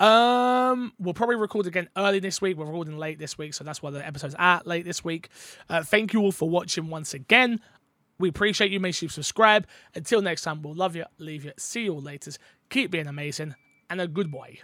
Um, we'll probably record again early this week. We're recording late this week, so that's why the episode's at late this week. Uh, thank you all for watching once again. We appreciate you. Make sure you subscribe. Until next time, we'll love you, leave you. See you all later. Keep being amazing and a good boy.